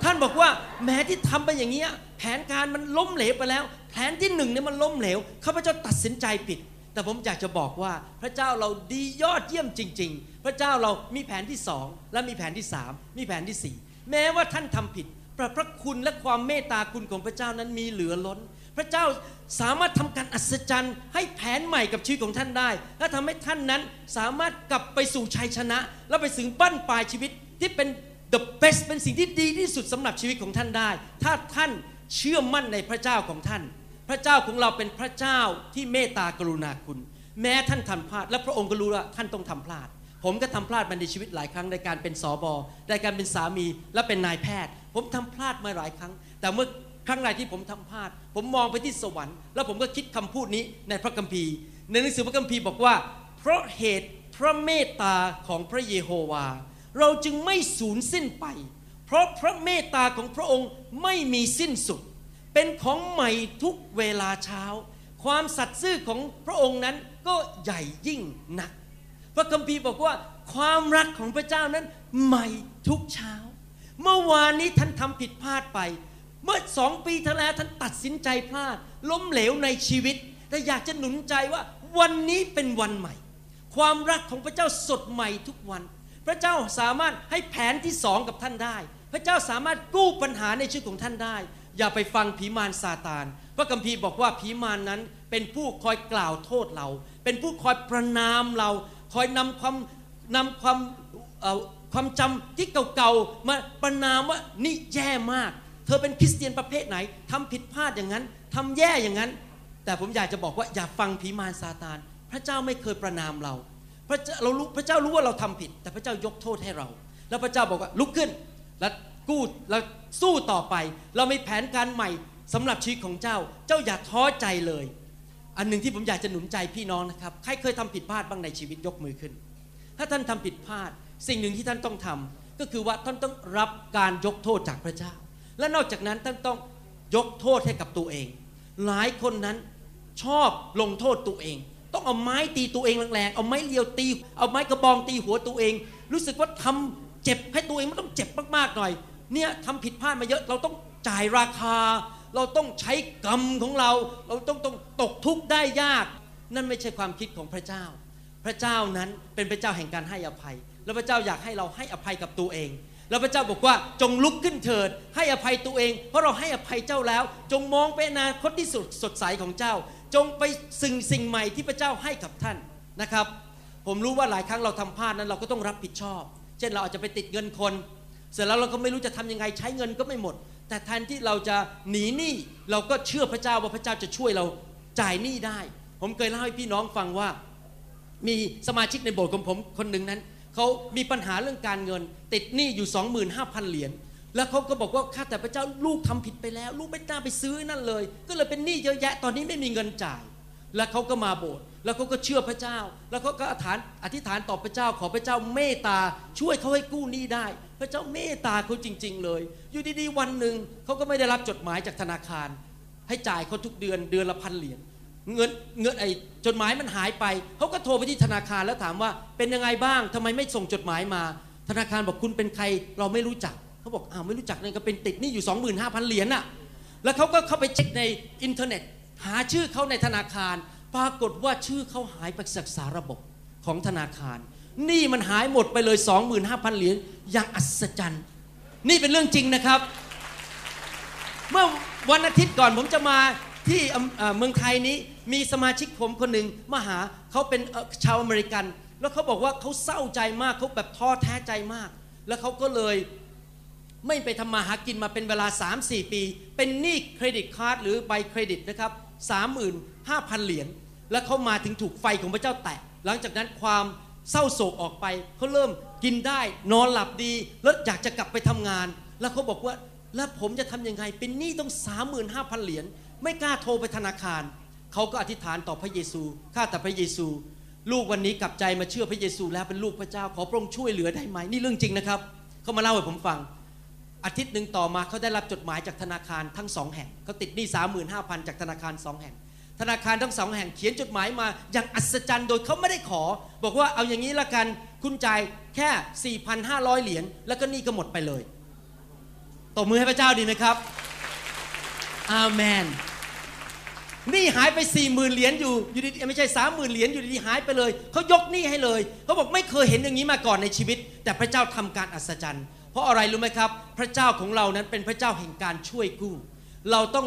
ท่านบอกว่าแม้ที่ทำไปอย่างเงี้ยแผนการมันล้มเหลวไปแล้ว แผนที่หนึ่งเนี่ยมันล้มเหลวข้าพเจ้าตัดสินใจผิด แต่ผมอยากจะบอกว่าพระเจ้าเราดียอดเยี่ยมจริง ๆ พระเจ้าเรามีแผนที่สองและมีแผนที่สามมีแผนที่สี่แม้ว่าท่านทำผิดพระพระคุณและความเมตตาคุณของพระเจ้านั้นมีเหลือล้น พระเจ้าสามารถทำการอัศจรรย์ให้แผนใหม่กับชีวิตของท่านได้ และทำให้ท่านนั้นสามารถกลับไปสู่ชัยชนะ และไปถึงบั้นปลายชีวิตที่เป็น the best เป็นสิ่งที่ดีที่สุดสำหรับชีวิตของท่านได้ ถ้าท่านเชื่อมั่นในพระเจ้าของท่าน ระเจ้าของเราเป็นพระเจ้าที่เมตตากรุณาคุณ แม้ท่านทำพลาด และพระองค์ก็รู้ว่าท่านต้องทำพลาด ผมก็ทำพลาดมาในชีวิตหลายครั้งในการเป็นสอบอในการเป็นสามีและเป็นนายแพทย์ ผมทำพลาดมาหลายครั้ง แต่เมื่อครั้งไหนที่ผมทำพลาด ผมมองไปที่สวรรค์ แล้วผมก็คิดคำพูดนี้ในพระคัมภีร์ ในหนังสือพระคัมภีร์บอกว่า เพราะเหตุพระเมตตาของพระเยโฮวา เราจึงไม่สูญสิ้นไป เพราะพระเมตตาของพระองค์ไม่มีสิ้นสุด เป็นของใหม่ทุกเวลาเช้า ความสัตย์ซื่อของพระองค์นั้นก็ใหญ่ยิ่งนัก พระคัมภีร์บอกว่า ความรักของพระเจ้านั้นใหม่ทุกเช้า เมื่อวานนี้ท่านทำผิดพลาดไป เมื่อสองปีที่แล้วท่านตัดสินใจพลาด ล้มเหลวในชีวิต แต่อยากจะหนุนใจว่าวันนี้เป็นวันใหม่ ความรักของพระเจ้าสดใหม่ทุกวัน พระเจ้าสามารถให้แผนที่สองกับท่านได้ พระเจ้าสามารถกู้ปัญหาในชีวิตของท่านได้ อย่าไปฟังผีมารซาตาน พระคัมภีร์บอกว่าผีมารนนั้นเป็นผู้คอยกล่าวโทษเรา เป็นผู้คอยประนามเรา คอยนำความนำความความจำที่เก่าๆมาประนามว่านี่แย่มาก เธอเป็นคริสเตียนประเภทไหนทำผิดพลาดอย่างนั้นทำแย่อย่างนั้น แต่ผมอยากจะบอกว่าอย่าฟังผีมารซาตาน พระเจ้าไม่เคยประนามเราพระเจ้าเรารู้พระเจ้ารู้ว่าเราทำผิด แต่พระเจ้ายกโทษให้เรา แล้วพระเจ้าบอกว่าลุกขึ้นและ กู้แล้วสู้ต่อไป เรามีแผนการใหม่สำหรับชีวิตของเจ้า เจ้าอย่าท้อใจเลย อันหนึ่งที่ผมอยากจะหนุนใจพี่น้องนะครับใครเคยทำผิดพลาดบ้างในชีวิตยกมือขึ้น ถ้าท่านทำผิดพลาด สิ่งหนึ่งที่ท่านต้องทก็คือว่าท่านต้องรับการยกโทษจากพระเจ้า และนอกจากนั้นท่านต้องยกโทษให้กับตัวเอง หลายคนนั้นชอบลงโทษตัวเอง ต้องเอาไม้ตีตัวเองแรงๆเอาไม้เลียวตี เอาไม้กระบองตีหัวตัวเอง รู้สึกว่าทำเจ็บให้ตัวเองมันต้องเจ็บมากๆหน่อย เนี่ยทำผิดพลาดมาเยอะเราต้องจ่ายราคา เราต้องใช้กรรมของเรา เราต้องต้องตกทุกข์ได้ยาก นั่นไม่ใช่ความคิดของพระเจ้า พระเจ้านั้นเป็นพระเจ้าแห่งการให้อภัย แล้วพระเจ้าอยากให้เราให้อภัยกับตัวเอง แล้วพระเจ้าบอกว่าจงลุกขึ้นเถิด ให้อภัยตัวเอง เพราะเราให้อภัยเจ้าแล้ว จงมองไปอนาคตที่สุดสดใสของเจ้า จงไปสิ่งสิ่งใหม่ที่พระเจ้าให้กับท่านนะครับ ผมรู้ว่าหลายครั้งเราทำพลาดนั้นเราก็ต้องรับผิดชอบ เช่นเราอาจจะไปติดเงินคน เสร็จแล้วเราก็ไม่รู้จะทำยังไงใช้เงินก็ไม่หมด แต่แทนที่เราจะหนีหนี้เราก็เชื่อพระเจ้าว่าพระเจ้าจะช่วยเราจ่ายหนี้ได้ ผมเคยเล่าให้พี่น้องฟังว่า มีสมาชิกในโบสถ์ของผมคนหนึ่งนั้นเขามีปัญหาเรื่องการเงิน ติดหนี้อยู่ 25,000 เหรียญแล้วเขาก็บอกว่าข้าแต่พระเจ้าลูกทำผิดไปแล้ว ลูกไม่น่าไปซื้อนั่นเลย ก็เลยเป็นหนี้เยอะแยะตอนนี้ไม่มีเงินจ่าย แล้วเขาก็มาโบสถ์ แล้วเขาก็เชื่อพระเจ้า แล้วเขาก็อธิษฐานอธิษฐานต่อพระเจ้าขอพระเจ้าเมตตาช่วยเขาให้กู้หนี้ได้ พระเจ้าเมตตาเขาจริง ๆ เลย อยู่ดีๆวันหนึ่งเขาก็ไม่ได้รับจดหมายจากธนาคาร ให้จ่ายเขาทุกเดือนเดือนละพันเหรียญเงินเงินไอ้จดหมายมันหายไปเขาก็โทรไปที่ธนาคารแล้วถามว่าเป็นยังไงบ้างทำไมไม่ส่งจดหมายมา ธนาคารบอกคุณเป็นใครเราไม่รู้จักเขาบอกอ้าวไม่รู้จักเนี่ยก็เป็นติดนี่อยู่ 25,000 เหรียญน่ะแล้วเขาก็เข้าไปเช็คในอินเทอร์เน็ต หาชื่อเขาในธนาคาร ปรากฏว่าชื่อเขาหายไปจากสาระบบของธนาคาร นี่มันหายหมดไปเลย 25,000 เหรียญอย่างอัศจรรย์ นี่เป็นเรื่องจริงนะครับ เมื่อวันอาทิตย์ก่อนผมจะมาที่เมืองไทยนี้มีสมาชิกผมคนหนึ่งมาหาเขาเป็นชาวอเมริกัน แล้วเขาบอกว่าเขาเศร้าใจมากเขาแบบท้อแท้ใจมาก แล้วเขาก็เลยไม่ไปทำมาหากินมาเป็นเวลา 3-4 ปี เป็นหนี้เครดิตการ์ดหรือใบเครดิตนะครับ35,000 เหรียญ แล้วเขามาถึงถูกไฟของพระเจ้าแตะหลังจากนั้นความเศร้าโศกออกไปเขาเริ่มกินได้นอนหลับดี แล้วอยากจะกลับไปทำงาน แล้วเขาบอกว่าแล้วผมจะทำยังไง เป็นหนี้ต้อง35,000เหรียญไม่กล้าโทรไปธนาคาร เขาก็อธิษฐานต่อพระเยซูข้าแต่พระเยซู ลูกวันนี้กลับใจมาเชื่อพระเยซูแล้วเป็นลูกพระเจ้าขอพระองค์ช่วยเหลือได้ไหมนี่เรื่องจริงนะครับเขามาเล่าให้ผมฟัง อาทิตย์หนึ่งต่อมาเขาได้รับจดหมายจากธนาคารทั้งสองแห่งเขาติดหนี้35,000จากธนาคารสองแห่ง ธนาคารทั้งสองแห่งเขียนจดหมายมาอย่างอัศจรรย์โดยเขาไม่ได้ขอ บอกว่าเอาอย่างนี้ละกันคุณจ่ายแค่ 4,500 เหรียญแล้วก็นี้ก็หมดไปเลยตบมือให้พระเจ้าดีไหมครับอาเมนนี่หายไป4ี่หมื่นเหรียญอยู่อยู่ดีไม่ใช่สามหมื่นเหรียญอยู่ดีหายไปเลยเขายกหนี้ให้เลยเขาบอกไม่เคยเห็นอย่างนี้มาก่อนในชีวิต แต่พระเจ้าทำการอัศจรรย์เพราะอะไรรู้ไหมครับ พระเจ้าของเรานั้นเป็นพระเจ้าแห่งการช่วยกู้ เราต้อง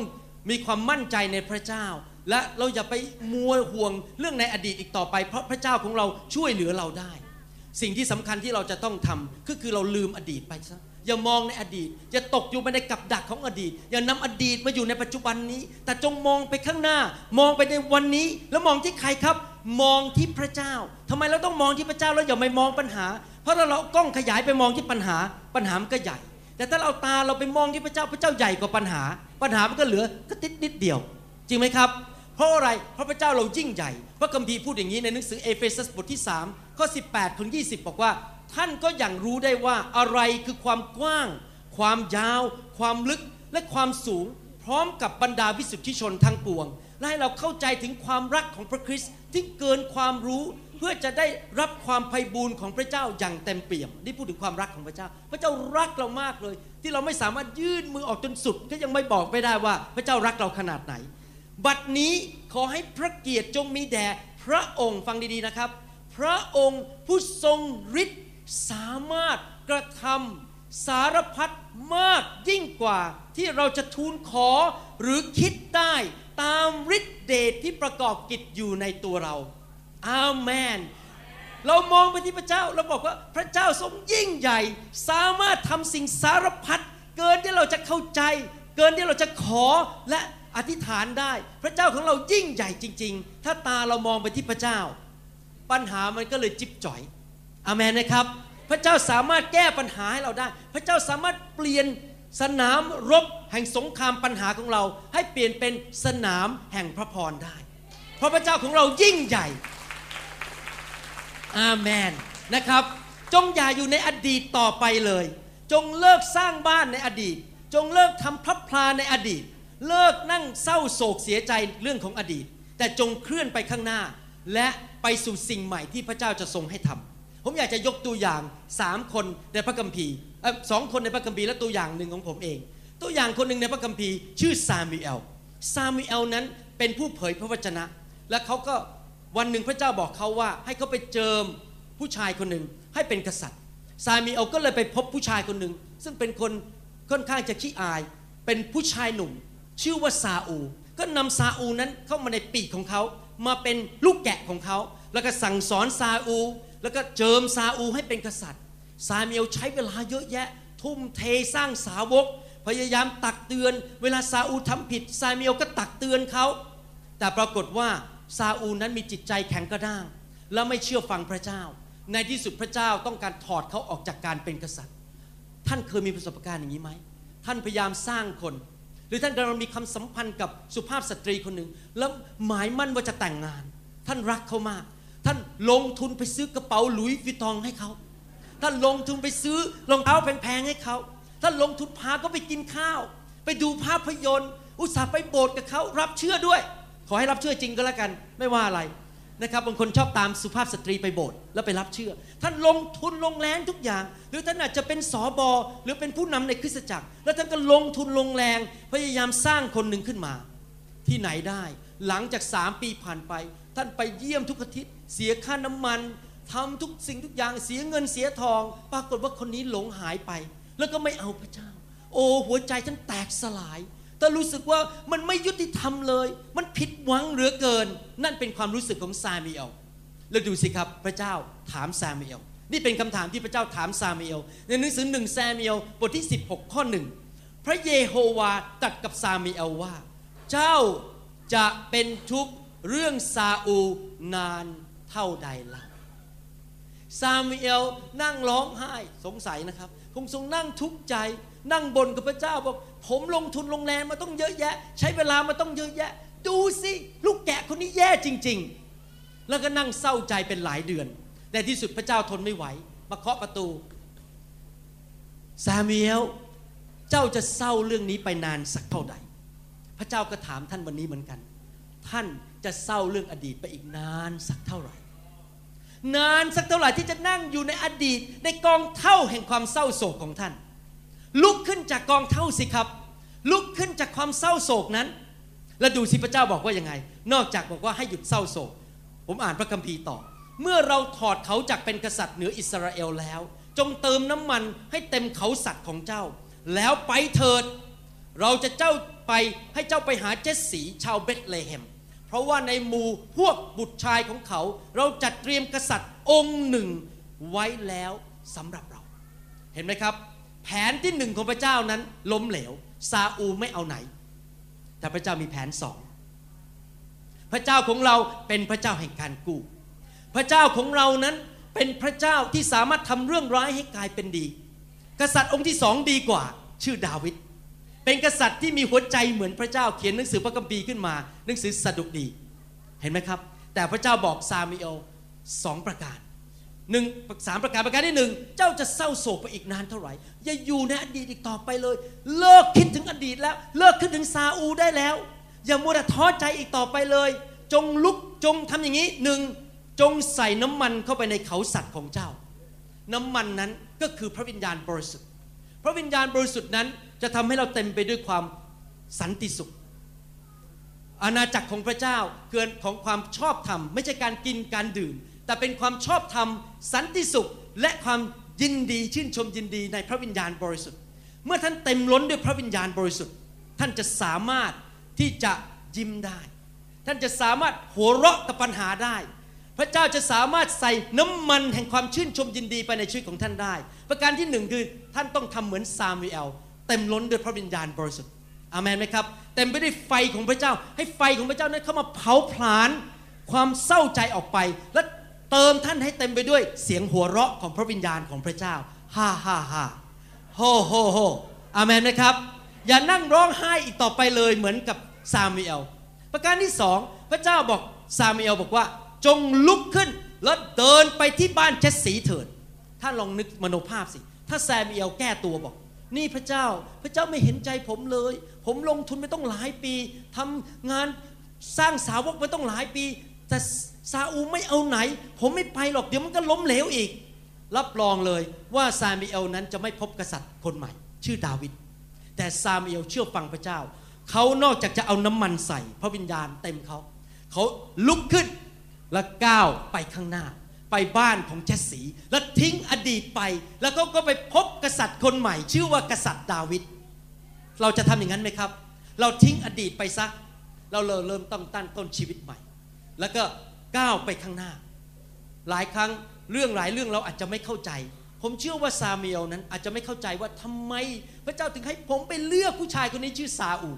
มีความมั่นใจในพระเจ้า และเราอย่าไปมัวห่วงเรื่องในอดีตอีกต่อไป เพราะพระเจ้าของเราช่วยเหลือเราได้ สิ่งที่สำคัญที่เราจะต้องทำก็คือเราลืมอดีตไปซะอย่ามองในอดีต อย่าตกอยู่ไปในกับดักของอดีต อย่านำอดีตมาอยู่ในปัจจุบันนี้ แต่จงมองไปข้างหน้า มองไปในวันนี้ แล้วมองที่ใครครับ มองที่พระเจ้าทำไมเราต้องมองที่พระเจ้าแล้วอย่าไปมองปัญหา เพราะถ้าเรากล้องขยายไปมองที่ปัญหา ปัญหามันก็ใหญ่ แต่ถ้าเราเอาตาเราไปมองที่พระเจ้า พระเจ้าใหญ่กว่าปัญหา ปัญหามันก็เหลือกระติ๊ดนิดเดียว จริงไหมครับ เพราะอะไรเพราะพระเจ้าเรายิ่งใหญ่ พระคัมภีร์พูดอย่างนี้ในหนังสือเอเฟซัสบทที่3ข้อ18ถึง20 บอกว่า ท่านก็หยั่งรู้ได้ว่าอะไรคือความกว้าง ความยาว ความลึกและความสูง พร้อมกับบรรดาวิสุทธิชนทั้งปวง และให้เราเข้าใจถึงความรักของพระคริสต์ที่เกินความรู้เพื่อจะได้รับความไพบูรณ์ของพระเจ้าอย่างเต็มเปี่ยม นี่พูดถึงความรักของพระเจ้า พระเจ้ารักเรามากเลย ที่เราไม่สามารถยื่นมือออกจนสุด ก็ยังไม่บอกไม่ได้ว่าพระเจ้ารักเราขนาดไหน บัดนี้ขอให้พระเกียรติจงมีแด่พระองค์ฟังดีๆนะครับ พระองค์ผู้ทรงฤทธิ์สามารถกระทำสารพัดมากยิ่งกว่าที่เราจะทูลขอหรือคิดได้ตามฤทธิเดชที่ประกอบกิจอยู่ในตัวเรา อาเมน เรามองไปที่พระเจ้าเราบอกว่าพระเจ้าทรงยิ่งใหญ่ สามารถทำสิ่งสารพัดเกินที่เราจะเข้าใจ เกินที่เราจะขอและ อธิษฐานได้ พระเจ้าของเรายิ่งใหญ่จริง ๆ ถ้าตาเรามองไปที่พระเจ้า ปัญหามันก็เลยจิบจ่อยอาเมนนะครับ พระเจ้าสามารถแก้ปัญหาให้เราได้ พระเจ้าสามารถเปลี่ยนสนามรบแห่งสงครามปัญหาของเรา ให้เปลี่ยนเป็นสนามแห่งพระพรได้ เพราะพระเจ้าของเรายิ่งใหญ่อาเมนนะครับ จงอย่าอยู่ในอดีตต่อไปเลย จงเลิกสร้างบ้านในอดีต จงเลิกทำพระพลาในอดีต เลิกนั่งเศร้าโศกเสียใจเรื่องของอดีต แต่จงเคลื่อนไปข้างหน้า และไปสู่สิ่งใหม่ที่พระเจ้าจะทรงให้ทำผมอยากจะยกตัวอย่างสามคนในพระคัมภีร์สองคนในพระคัมภีร์และตัวอย่างหนึ่งของผมเอง ตัวอย่างคนหนึ่งในพระคัมภีร์ชื่อซามูเอลซามูเอลนั้นเป็นผู้เผยพระวจนะ และเขาก็วันหนึ่งพระเจ้าบอกเขาว่า ให้เขาไปเจิมผู้ชายคนหนึ่งให้เป็นกษัตริย์ ซามีเอลก็เลยไปพบผู้ชายคนหนึ่งซึ่งเป็นคนค่อนข้างจะขี้อาย เป็นผู้ชายหนุ่ม ชื่อว่าซาอู ก็นำซาอูนั้นเข้ามาในปีกของเขา มาเป็นลูกแกะของเขา แล้วก็สั่งสอนซาอู แล้วก็เจิมซาอูให้เป็นกษัตริย์ ซามีเอลใช้เวลาเยอะแยะ ทุ่มเทสร้างสาวก พยายามตักเตือน เวลาซาอูทำผิด ซามีเอลก็ตักเตือนเขา แต่ปรากฏว่าซาอูนั้นมีจิตใจแข็งกระด้าง และไม่เชื่อฟังพระเจ้า ในที่สุดพระเจ้าต้องการถอดเขาออกจากการเป็นกษัตริย์ ท่านเคยมีประสบการณ์อย่างนี้ไหม ท่านพยายามสร้างคน หรือท่านกำลังมีคำสัมพันธ์กับสุภาพสตรีคนหนึ่งแล้วหมายมั่นว่าจะแต่งงาน ท่านรักเขามาก ท่านลงทุนไปซื้อกระเป๋าหลุยส์วิตองให้เขา ท่านลงทุนไปซื้อรองเท้าแพงๆให้เขา ท่านลงทุนพาเขาไปกินข้าว ไปดูภาพยนตร์ อุตส่าห์ไปโบสถ์กับเขารับเชื่อด้วย ขอให้รับเชื่อจริงก็แล้วกัน ไม่ว่าอะไร นะครับบางคนชอบตามสุภาพสตรีไปโบสถ์แล้วไปรับเชื่อ ท่านลงทุนลงแรงทุกอย่าง หรือท่านอาจจะเป็นสอบอหรือเป็นผู้นำในคริสตจักร แล้วท่านก็ลงทุนลงแรงพยายามสร้างคนหนึ่งขึ้นมา ที่ไหนได้ หลังจากสามปีผ่านไป ท่านไปเยี่ยมทุกอาทิตย์ เสียค่าน้ำมันทำทุกสิ่งทุกอย่างเสียเงินเสียทอง ปรากฏว่าคนนี้หลงหายไป แล้วก็ไม่เอาพระเจ้า โอ้หัวใจท่านแตกสลาย แต่รู้สึกว่ามันไม่ยุติธรรมเลย มันผิดหวังเหลือเกิน นั่นเป็นความรู้สึกของซามีเอลแล้วดูสิครับพระเจ้าถามซามีเอลนี่เป็นคำถามที่พระเจ้าถามซามีเอลในหนังสือหนึ่งซามีเอลบทที่ 16 ข้อหนึ่งพระเยโฮวาตรัสกับซามีเอลว่า เจ้าจะเป็นทุกข์เรื่องซาอูนานเท่าใดเล่าซามูเอลนั่งร้องไห้สงสัยนะครับ คงทรงนั่งทุกข์ใจ นั่งบ่นกับพระเจ้าบอกผมลงทุนลงแรงมาต้องเยอะแยะ ใช้เวลามาต้องเยอะแยะ ดูสิลูกแกะคนนี้แย่จริง ๆ แล้วก็นั่งเศร้าใจเป็นหลายเดือนแต่ที่สุดพระเจ้าทนไม่ไหว มาเคาะประตูซามูเอลเจ้าจะเศร้าเรื่องนี้ไปนานสักเท่าใด พระเจ้าก็ถามท่านวันนี้เหมือนกัน ท่านจะเศร้าเรื่องอดีตไปอีกนานสักเท่าไหร่ นานสักเท่าไหร่ที่จะนั่งอยู่ในอดีตในกองเท่าแห่งความเศร้าโศกของท่าน ลุกขึ้นจากกองเท่าสิครับ ลุกขึ้นจากความเศร้าโศกนั้น แล้วดูสิพระเจ้าบอกว่ายังไง นอกจากบอกว่าให้หยุดเศร้าโศก ผมอ่านพระคัมภีร์ต่อ เมื่อเราถอดเขาจากเป็นกษัตริย์เหนืออิสราเอลแล้ว จงเติมน้ำมันให้เต็มเขาสัตว์ของเจ้า แล้วไปเถิด เราจะเจ้าไปให้เจ้าไปหาเจสสีชาวเบธเลเฮมเพราะว่าในหมู่พวกบุตรชายของเขา เราจัดเตรียมกษัตริย์องค์หนึ่งไว้แล้วสำหรับเรา เห็นไหมครับ แผนที่หนึ่งของพระเจ้านั้นล้มเหลวซาอูไม่เอาไหน แต่พระเจ้ามีแผนสองพระเจ้าของเราเป็นพระเจ้าแห่งการกู้ พระเจ้าของเรานั้นเป็นพระเจ้าที่สามารถทำเรื่องร้ายให้กลายเป็นดี กษัตริย์องค์ที่สองดีกว่า ชื่อดาวิดเป็นกษัตริย์ที่มีหัวใจเหมือนพระเจ้าเขียนหนังสือพระคัมภีร์ขึ้นมา หนังสือสดุดี เห็นไหมครับ แต่พระเจ้าบอกซามิเอลสองประการ หนึ่งสามประการประการที่หนึ่งเจ้าจะเศร้าโศกไปอีกนานเท่าไหร่ อย่าอยู่ในอดีตอีกต่อไปเลย เลิกคิดถึงอดีตแล้ว เลิกคิดถึงซาอูได้แล้ว อย่ามัวแต่ท้อใจอีกต่อไปเลย จงลุกจงทำอย่างนี้หนึ่งจงใส่น้ำมันเข้าไปในเขาสัตว์ของเจ้า น้ำมันนั้นก็คือพระวิญญาณบริสุทธิ์ พระวิญญาณบริสุทธิ์นั้นจะทำให้เราเต็มไปด้วยความสันติสุข อาณาจักรของพระเจ้าเกินของความชอบธรรม ไม่ใช่การกินการดื่ม แต่เป็นความชอบธรรม สันติสุข และความยินดีชื่นชมยินดีในพระวิญญาณบริสุทธิ์ เมื่อท่านเต็มล้นด้วยพระวิญญาณบริสุทธิ์ ท่านจะสามารถที่จะยิ้มได้ ท่านจะสามารถหัวเราะกับปัญหาได้ พระเจ้าจะสามารถใส่น้ำมันแห่งความชื่นชมยินดีไปในชีวิตของท่านได้ ประการที่หนึ่งคือท่านต้องทำเหมือนซามูเอลเต็มล้นด้วยพระวิญญาณบริสุทธิ์อาเมนไหมครับเต็มไปด้วยไฟของพระเจ้า ให้ไฟของพระเจ้านั้นเข้ามาเผาผลาญความเศร้าใจออกไปและ เติมท่านให้เต็มไปด้วยเสียงหัวเราะของพระวิญญาณของพระเจ้าฮ่าฮ่าฮ่าโฮโฮโฮอาเมนไหมครับ อย่านั่งร้องไห้อีกต่อไปเลยเหมือนกับซามูเอลประการที่สองพระเจ้าบอกซามูเอลบอกว่า จงลุกขึ้นแล้วเดินไปที่บ้านเจสสีเถิด ท่านลองนึกมโนภาพสิ ถ้าซามูเอลแก้ตัวบอก นี่พระเจ้าพระเจ้าไม่เห็นใจผมเลย ผมลงทุนไปต้องหลายปีทำงานสร้างสาวกไปต้องหลายปีแต่ ซาอูลไม่เอาไหน ผมไม่ไปหรอกเดี๋ยวมันก็ล้มเหลวอีก รับรองเลยว่าซามูเอลนั้นจะไม่พบกษัตริย์คนใหม่ ชื่อดาวิดแต่ซามูเอลเชื่อฟังพระเจ้า เขานอกจากจะเอาน้ำมันใส่ พระวิญญาณเต็มเขา เขาลุกขึ้นและก้าวไปข้างหน้า ไปบ้านของเจสสีแล้วทิ้งอดีตไป แล้วก็ก็ไปพบกษัตริย์คนใหม่ ชื่อว่ากษัตริย์ดาวิดเราจะทำอย่างนั้นไหมครับ เราทิ้งอดีตไปซะเราเริ่มต้องตั้งต้นชีวิตใหม่ แล้วก็ ก้าวไปข้างหน้า หลายครั้งเรื่องหลายเรื่องเราอาจจะไม่เข้าใจ ผมเชื่อว่าซาเมียลนั้นอาจจะไม่เข้าใจว่าทำไมพระเจ้าถึงให้ผมไปเลือกผู้ชายคนนี้ชื่อซาอูล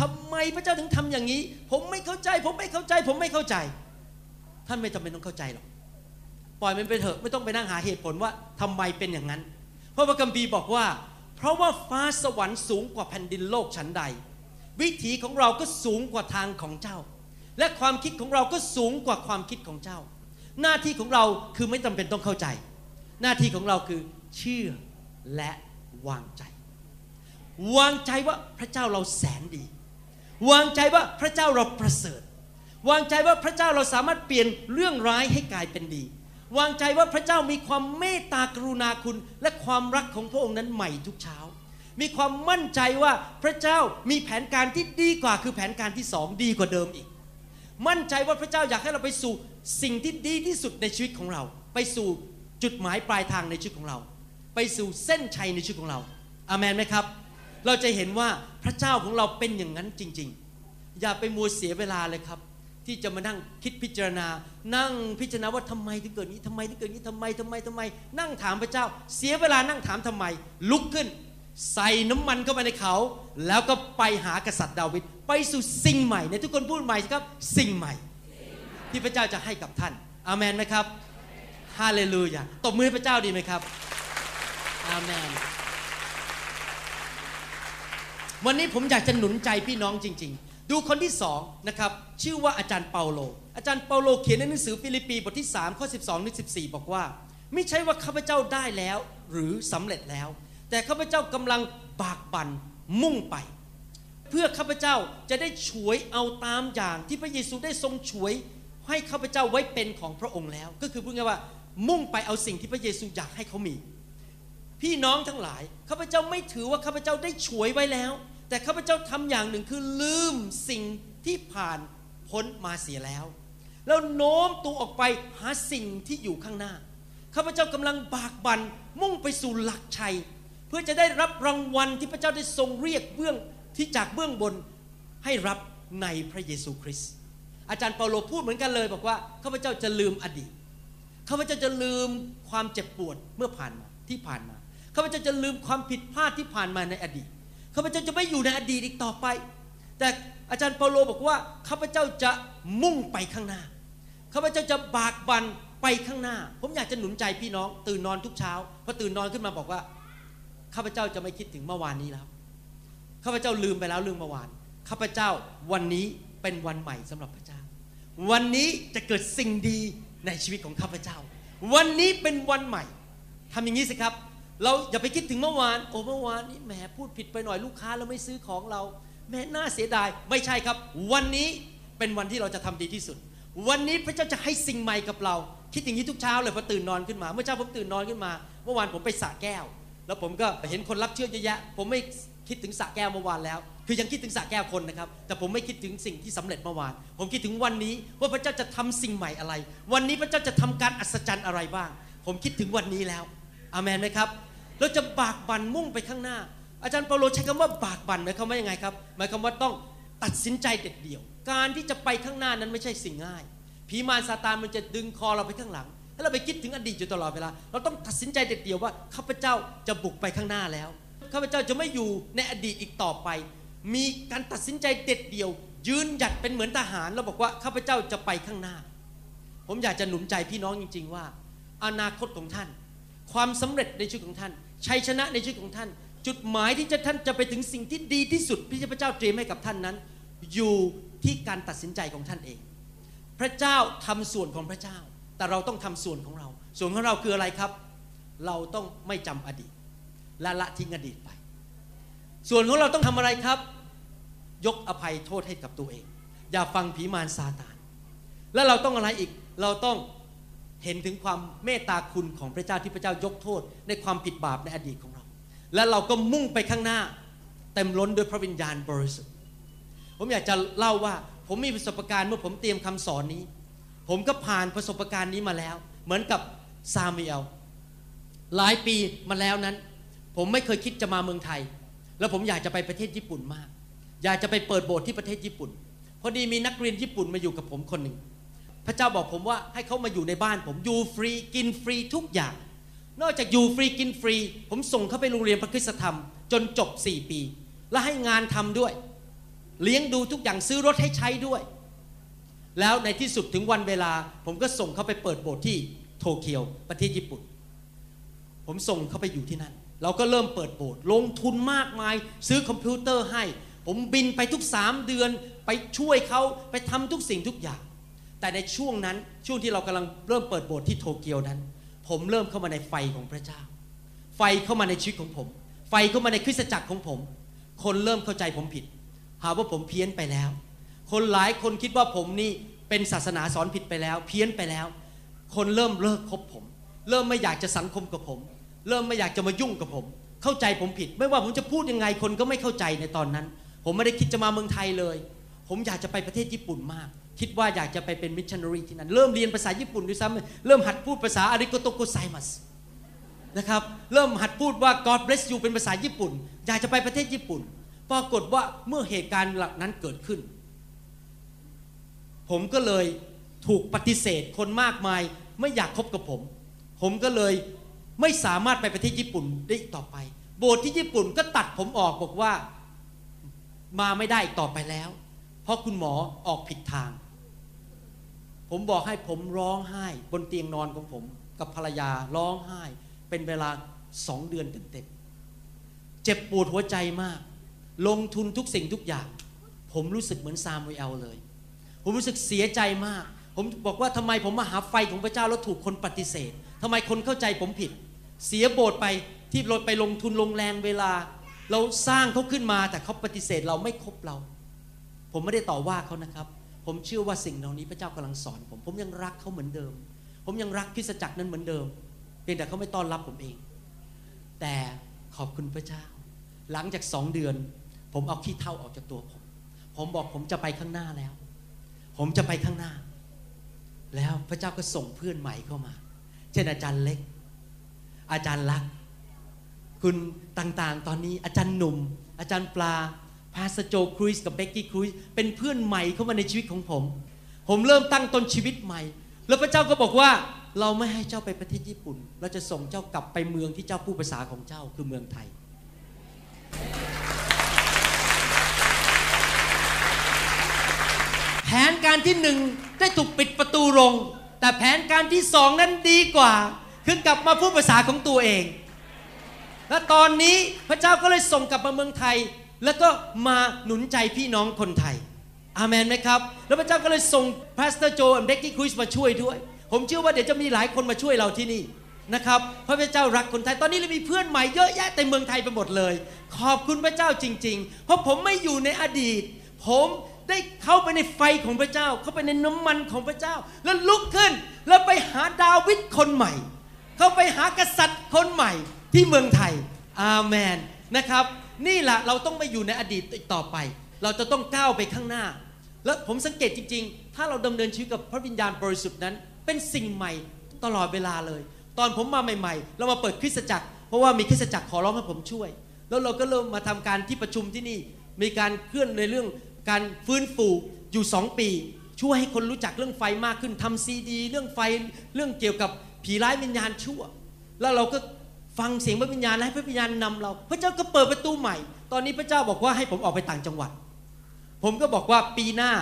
ทำไมพระเจ้าถึงทำอย่างนี้ ผมไม่เข้าใจ ผมไม่เข้าใจ ผมไม่เข้าใจ ท่านไม่จำเป็นต้องเข้าใจหรอกปล่อยมันไปเถอะไม่ต้องไปนั่งหาเหตุผลว่าทำไมเป็นอย่างนั้น เพราะว่ากัมพีร์บอกว่า เพราะว่าฟ้าสวรรค์สูงกว่าแผ่นดินโลกชั้นใด วิถีของเราก็สูงกว่าทางของเจ้า และความคิดของเราก็สูงกว่าความคิดของเจ้า หน้าที่ของเราคือไม่จำเป็นต้องเข้าใจ หน้าที่ของเราคือเชื่อและวางใจ วางใจว่าพระเจ้าเราแสนดี วางใจว่าพระเจ้าเราประเสริฐ วางใจว่าพระเจ้าเราสามารถเปลี่ยนเรื่องร้ายให้กลายเป็นดี วางใจว่าพระเจ้ามีความเมตตากรุณาคุณ และความรักของพระองค์นั้นใหม่ทุกเช้ามีความมั่นใจว่าพระเจ้ามีแผนการที่ดีกว่าคือแผนการที่สองดีกว่าเดิมอีก มั่นใจว่าพระเจ้าอยากให้เราไปสู่สิ่งที่ดีที่สุดในชีวิตของเรา ไปสู่จุดหมายปลายทางในชีวิตของเรา ไปสู่เส้นชัยในชีวิตของเราอามันไหมครับ เราจะเห็นว่าพระเจ้าของเราเป็นอย่างนั้นจริง ๆ อย่าไปมัวเสียเวลาเลยครับ ที่จะมานั่งคิดพิจารณา นั่งพิจารณาว่าทำไมถึงเกิดนี้ทำไมถึงเกิดนี้ทำไมทำไมทำไม นั่งถามพระเจ้า เสียเวลานั่งถามทำไม ลุกขึ้น ใส่น้ำมันเข้าไปในเขา แล้วก็ไปหากษัตริย์ดาวิดไปสู่สิ่งใหม่ในทุกคนพูดใหม่ครับสิ่งใหม่ ที่พระเจ้าจะให้กับท่านอาเมนไหมครับฮาเลลูยาตบมือให้พระเจ้าดีไหมครับอาเมนวันนี้ผมอยากจะหนุนใจพี่น้องจริง ๆ ดูคนที่สองนะครับชื่อว่าอาจารย์เปาโล อาจารย์เปาโลเขียนในหนังสือฟิลิปปีบทที่3ข้อ12ถึง14 บอกว่า ไม่ใช่ว่าข้าพเจ้าได้แล้ว หรือสำเร็จแล้ว แต่ข้าพเจ้ากำลังบากบั่นมุ่งไป เพื่อข้าพเจ้าจะได้ฉวยเอาตามอย่างที่พระเยซูได้ทรงฉวยให้ข้าพเจ้าไว้เป็นของพระองค์แล้ว ก็คือพูดง่ายว่ามุ่งไปเอาสิ่งที่พระเยซูอยากให้เขามี พี่น้องทั้งหลายข้าพเจ้าไม่ถือว่าข้าพเจ้าได้ฉวยไว้แล้ว แต่ข้าพเจ้าทำอย่างหนึ่งคือลืมสิ่งที่ผ่านพ้นมาเสียแล้ว แล้วโน้มตัวออกไปหาสิ่งที่อยู่ข้างหน้าข้าพเจ้ากำลังบากบัน่นมุ่งไปสู่หลักชัย เพื่อจะได้รับรางวัลที่พระเจ้าได้ทรงเรียกเบื้องที่จากเบื้องบนให้รับในพระเยซูคริสต์อาจารย์เปาโลพูดเหมือนกันเลย บอกว่าข้าพเจ้าจะลืมอดีตข้าพเจ้าจะลืมความเจ็บปวดเมื่อผ่านมาที่ผ่านมาข้าพเจ้าจะลืมความผิดพลาดที่ผ่านมาในอดีตข้าพเจ้าจะไม่อยู่ในอดีตอีกต่อไป แต่อาจารย์เปาโลบอกว่าข้าพเจ้าจะมุ่งไปข้างหน้าข้าพเจ้าจะบากบันไปข้างหน้า ผมอยากจะหนุนใจพี่น้อง ตื่นนอนทุกเช้าพอตื่นนอนขึ้นมาบอกว่า ข้าพเจ้าจะไม่คิดถึงเมื่อวานนี้แล้ว ข้าพเจ้าลืมไปแล้วเรื่องเมื่อวาน ข้าพเจ้าวันนี้เป็นวันใหม่สำหรับพระเจ้า วันนี้จะเกิดสิ่งดีในชีวิตของข้าพเจ้า วันนี้เป็นวันใหม่ทำอย่างนี้สิครับ เราอย่าไปคิดถึงเมื่อวาน โอ้เมื่อวานนี้แหมพูดผิดไปหน่อยลูกค้าเราไม่ซื้อของเรา แม่น่าเสียดาย ไม่ใช่ครับ วันนี้เป็นวันที่เราจะทำดีที่สุด วันนี้พระเจ้าจะให้สิ่งใหม่กับเรา คิดอย่างนี้ทุกเช้าเลยพอตื่นนอนขึ้นมา เมื่อเช้าผมตื่นนอนขึ้นมา เมื่อวานผมไปสระแก้ว แล้วผมก็เห็นคนรับเชื่อเยอะแยะ ผมไม่คิดถึงสระแก้วเมื่อวานแล้ว คือยังคิดถึงสระแก้วคนนะครับ แต่ผมไม่คิดถึงสิ่งที่สำเร็จเมื่อวาน ผมคิดถึงวันนี้ว่าพระเจ้าจะทำสิ่งใหม่อะไร วันนี้พระเจ้าจะทำการอัศจรรย์อะไรบ้าง ผมคิดถึงวันนี้แล้วอามนไหมครับ เราจะบากบั่นมุ่งไปข้างหน้า อาจารย์เปาโลใช้คำว่าบากบั่นหมายความว่ายังไงครับ หมายความว่าต้องตัดสินใจเด็ดเดี่ยว การที่จะไปข้างหน้านั้นไม่ใช่สิ่งง่าย ผีมารซาตานมันจะดึงคอเราไปข้างหลัง แล้เราไปคิดถึงอดีตอยู่ตลอดเวลา เราต้องตัดสินใจเด็ดเดี่ยวว่าข้าพเจ้าจะบุกไปข้างหน้าแล้วข้าพเจ้าจะไม่อยู่ในอดีตอีกต่อไป มีการตัดสินใจเด็ดเดี่ยว ยืนหยัดเป็นเหมือนทหารแล้วบอกว่าข้าพเจ้าจะไปข้างหน้า ผมอยากจะหนุนใจพี่น้องจริง ๆ ว่า อนาคตของท่าน ความสำเร็จในชีวิตของท่านชัยชนะในชีวิตของท่าน จุดหมายที่จะท่านจะไปถึงสิ่งที่ดีที่สุดที่พระเจ้าเตรียมให้กับท่านนั้น อยู่ที่การตัดสินใจของท่านเอง พระเจ้าทำส่วนของพระเจ้า แต่เราต้องทำส่วนของเรา ส่วนของเราคืออะไรครับ เราต้องไม่จำอดีตและละทิ้งอดีตไป ส่วนของเราต้องทำอะไรครับ ยกอภัยโทษให้กับตัวเอง อย่าฟังผีมารซาตาน แล้วเราต้องอะไรอีก เราต้องเห็นถึงความเมตตาคุณของพระเจ้าที่พระเจ้ายกโทษ ในความผิดบาปในอดีตของเรา และเราก็มุ่งไปข้างหน้า เต็มล้นด้วยพระวิญญาณบริสุทธิ์ ผมอยากจะเล่าว่าผมมีประสบการณ์เมื่อผมเตรียมคำสอนนี้ ผมก็ผ่านประสบการณ์นี้มาแล้ว เหมือนกับซามูเอลหลายปีมาแล้วนั้น ผมไม่เคยคิดจะมาเมืองไทย แล้วผมอยากจะไปประเทศญี่ปุ่นมาก อยากจะไปเปิดโบสถ์ที่ประเทศญี่ปุ่น พอดีมีนักเรียนญี่ปุ่นมาอยู่กับผมคนหนึ่งพระเจ้าบอกผมว่าให้เขามาอยู่ในบ้าน ผมอยู่ฟรีกินฟรีทุกอย่าง นอกจากอยู่ฟรีกินฟรี ผมส่งเขาไปโรงเรียนพระคุณธรรม จนจบ 4 ปี และให้งานทำด้วย เลี้ยงดูทุกอย่างซื้อรถให้ใช้ด้วย แล้วในที่สุดถึงวันเวลา ผมก็ส่งเขาไปเปิดโบสถ์ที่โตเกียวประเทศญี่ปุ่น ผมส่งเขาไปอยู่ที่นั่น เราก็เริ่มเปิดโบสถ์ลงทุนมากมาย ซื้อคอมพิวเตอร์ให้ ผมบินไปทุกสามเดือนไปช่วยเขาไปทำทุกสิ่งทุกอย่าง แต่ในช่วงนั้นช่วงที่เรากำลังเริ่มเปิดโบสถ์ที่โตเกียวนั้น ผมเริ่มเข้ามาในไฟของพระเจ้า ไฟเข้ามาในชีวิตของผม ไฟเข้ามาในคริสตจักรของผม คนเริ่มเข้าใจผมผิด หาว่าผมเพี้ยนไปแล้ว คนหลายคนคิดว่าผมนี่เป็นศาสนาสอนผิดไปแล้ว เพี้ยนไปแล้ว คนเริ่มเลิกคบผม เริ่มไม่อยากจะสังคมกับผม เริ่มไม่อยากจะมายุ่งกับผม เข้าใจผมผิด ไม่ว่าผมจะพูดยังไงคนก็ไม่เข้าใจในตอนนั้น ผมไม่ได้คิดจะมาเมืองไทยเลย ผมอยากจะไปประเทศญี่ปุ่นมาก คิดว่าอยากจะไปเป็นมิชชันนารีที่นั่นเริ่มเรียนภาษาญี่ปุ่นด้วยซ้ำเริ่มหัดพูดภาษาอาริโกโตโกไซมัสนะครับเริ่มหัดพูดว่า God bless you เป็นภาษาญี่ปุ่น อยากจะไปประเทศญี่ปุ่น ปรากฏว่าเมื่อเหตุการณ์หลักนั้นเกิดขึ้น ผมก็เลยถูกปฏิเสธคนมากมาย ไม่อยากคบกับผม ผมก็เลยไม่สามารถไปประเทศญี่ปุ่นได้อีกต่อไป โบสถ์ที่ญี่ปุ่นก็ตัดผมออกบอกว่ามาไม่ได้อีกต่อไปแล้ว เพราะคุณหมอออกผิดทาง ผมบอกให้ผมร้องไห้ บนเตียงนอนของผม กับภรรยาร้องไห้ เป็นเวลาสองเดือนเต็มๆเจ็บปวดหัวใจมาก ลงทุนทุกสิ่งทุกอย่าง ผมรู้สึกเหมือนซามูเอลเลย ผมรู้สึกเสียใจมาก ผมบอกว่าทำไมผมมาหาไฟของพระเจ้าแล้วถูกคนปฏิเสธทำไมคนเข้าใจผมผิด เสียโบสถ์ไปที่เราไปลงทุนลงแรงเวลา เราสร้างเขาขึ้นมาแต่เขาปฏิเสธเราไม่คบเรา ผมไม่ได้ต่อว่าเขานะครับ ผมเชื่อว่าสิ่งเหล่านี้พระเจ้ากำลังสอนผมผมยังรักเขาเหมือนเดิม ผมยังรักคริสจักรนั้นเหมือนเดิมเพียงแต่เขาไม่ต้อนรับผมเอง แต่ขอบคุณพระเจ้า หลังจากสองเดือน ผมเอาขี้เท่าออกจากตัวผม ผมบอกผมจะไปข้างหน้าแล้ว ผมจะไปข้างหน้า แล้วพระเจ้าก็ส่งเพื่อนใหม่เข้ามา เช่นอาจารย์เล็ก อาจารย์ลักษ์คุณต่างๆ ตอนนี้อาจารย์หนุ่ม อาจารย์ปลา พาสโจครูซกับเบกกี้ครูซเป็นเพื่อนใหม่เข้ามาในชีวิตของผม ผมเริ่มตั้งต้นชีวิตใหม่ แล้วพระเจ้าก็บอกว่าเราไม่ให้เจ้าไปประเทศญี่ปุ่น เราจะส่งเจ้ากลับไปเมืองที่เจ้าพูดภาษาของเจ้าคือเมืองไทย แผนการที่หนึ่งได้ถูกปิดประตูลง แต่แผนการที่สองนั้นดีกว่า คือกลับมาพูดภาษาของตัวเอง และตอนนี้พระเจ้าก็เลยส่งกลับมาเมืองไทย แล้วก็มาหนุนใจพี่น้องคนไทย อาเมนไหมครับ แล้วพระเจ้าก็เลยส่งพาสเตอร์โจและเด็กกี้คริสมาช่วยด้วย ผมเชื่อว่าเดี๋ยวจะมีหลายคนมาช่วยเราที่นี่นะครับพระเจ้ารักคนไทยตอนนี้เรามีเพื่อนใหม่เยอะแยะเต็มเมืองไทยไปหมดเลย ขอบคุณพระเจ้าจริง ๆ เพราะผมไม่อยู่ในอดีต ผม ได้เข้าไปในไฟของพระเจ้า เข้าไปในน้ำมันของพระเจ้า แล้วลุกขึ้น แล้วไปหาดาวิดคนใหม่ เข้าไปหากษัตริย์คนใหม่ที่เมืองไทย อาเมนนะครับ นี่แหละเราต้องไม่อยู่ในอดีตอีกต่อไป เราจะต้องก้าวไปข้างหน้า แล้วผมสังเกตจริง ๆ ถ้าเราดำเนินชีวิตกับพระวิญญาณบริสุทธิ์นั้น เป็นสิ่งใหม่ตลอดเวลาเลย ตอนผมมาใหม่ ๆ เรามาเปิดคริสตจักร เพราะว่ามีคริสตจักรขอร้องให้ผมช่วย แล้วเราก็เริ่มมาทำการที่ประชุมที่นี่ มีการเคลื่อนในเรื่อง การฟื้นฟูอยู่ 2 ปี ช่วยให้คนรู้จักเรื่องไฟมากขึ้นทำซีดี เรื่องไฟเรื่องเกี่ยวกับผีร้ายวิญญาณชั่ว แล้วเราก็ฟังเสียงพระวิญญาณและให้พระวิญญาณนำเรา พระเจ้าก็เปิดประตูใหม่ ตอนนี้พระเจ้าบอกว่าให้ผมออกไปต่างจังหวัด ผมก็บอกว่าปีหน้า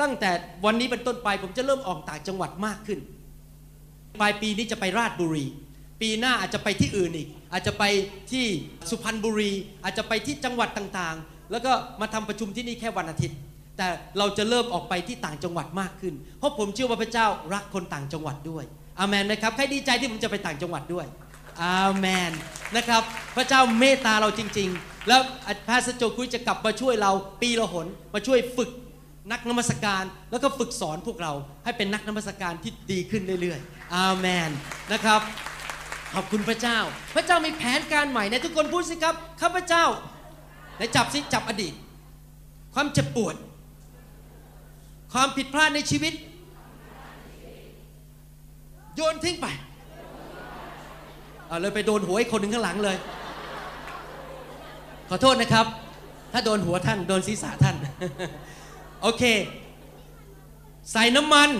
ตั้งแต่วันนี้เป็นต้นไปผมจะเริ่มออกต่างจังหวัดมากขึ้น ปลายปีนี้จะไปราชบุรี ปีหน้าอาจจะไปที่อื่นอีก อาจจะไปที่สุพรรณบุรี อาจจะไปที่จังหวัดต่างๆ แล้วก็มาทำประชุมที่นี่แค่วันอาทิตย์ แต่เราจะเริ่มออกไปที่ต่างจังหวัดมากขึ้น เพราะผมเชื่อว่าพระเจ้ารักคนต่างจังหวัดด้วยอาเมนไหมครับใครดีใจที่ผมจะไปต่างจังหวัดด้วยอาเมนนะครับ พระเจ้าเมตตาเราจริง ๆ แล้วพาสโจคุยจะกลับมาช่วยเราปีละหน มาช่วยฝึกนักนมัสการ แล้วก็ฝึกสอนพวกเราให้เป็นนักนมัสการที่ดีขึ้นเรื่อยๆอาเมนนะครับ ขอบคุณพระเจ้า พระเจ้ามีแผนการใหม่ในทุกคนพูดสิครับข้าพเจ้า ในจับสิจับอดีต ความเจ็บปวด ความผิดพลาดในชีวิต โยนทิ้งไปเอาเลยไปโดนหัวอีกคนหนึ่งข้างหลังเลย ขอโทษนะครับ ถ้าโดนหัวท่านโดนศีรษะท่าน โอเค ใส่น้ำมัน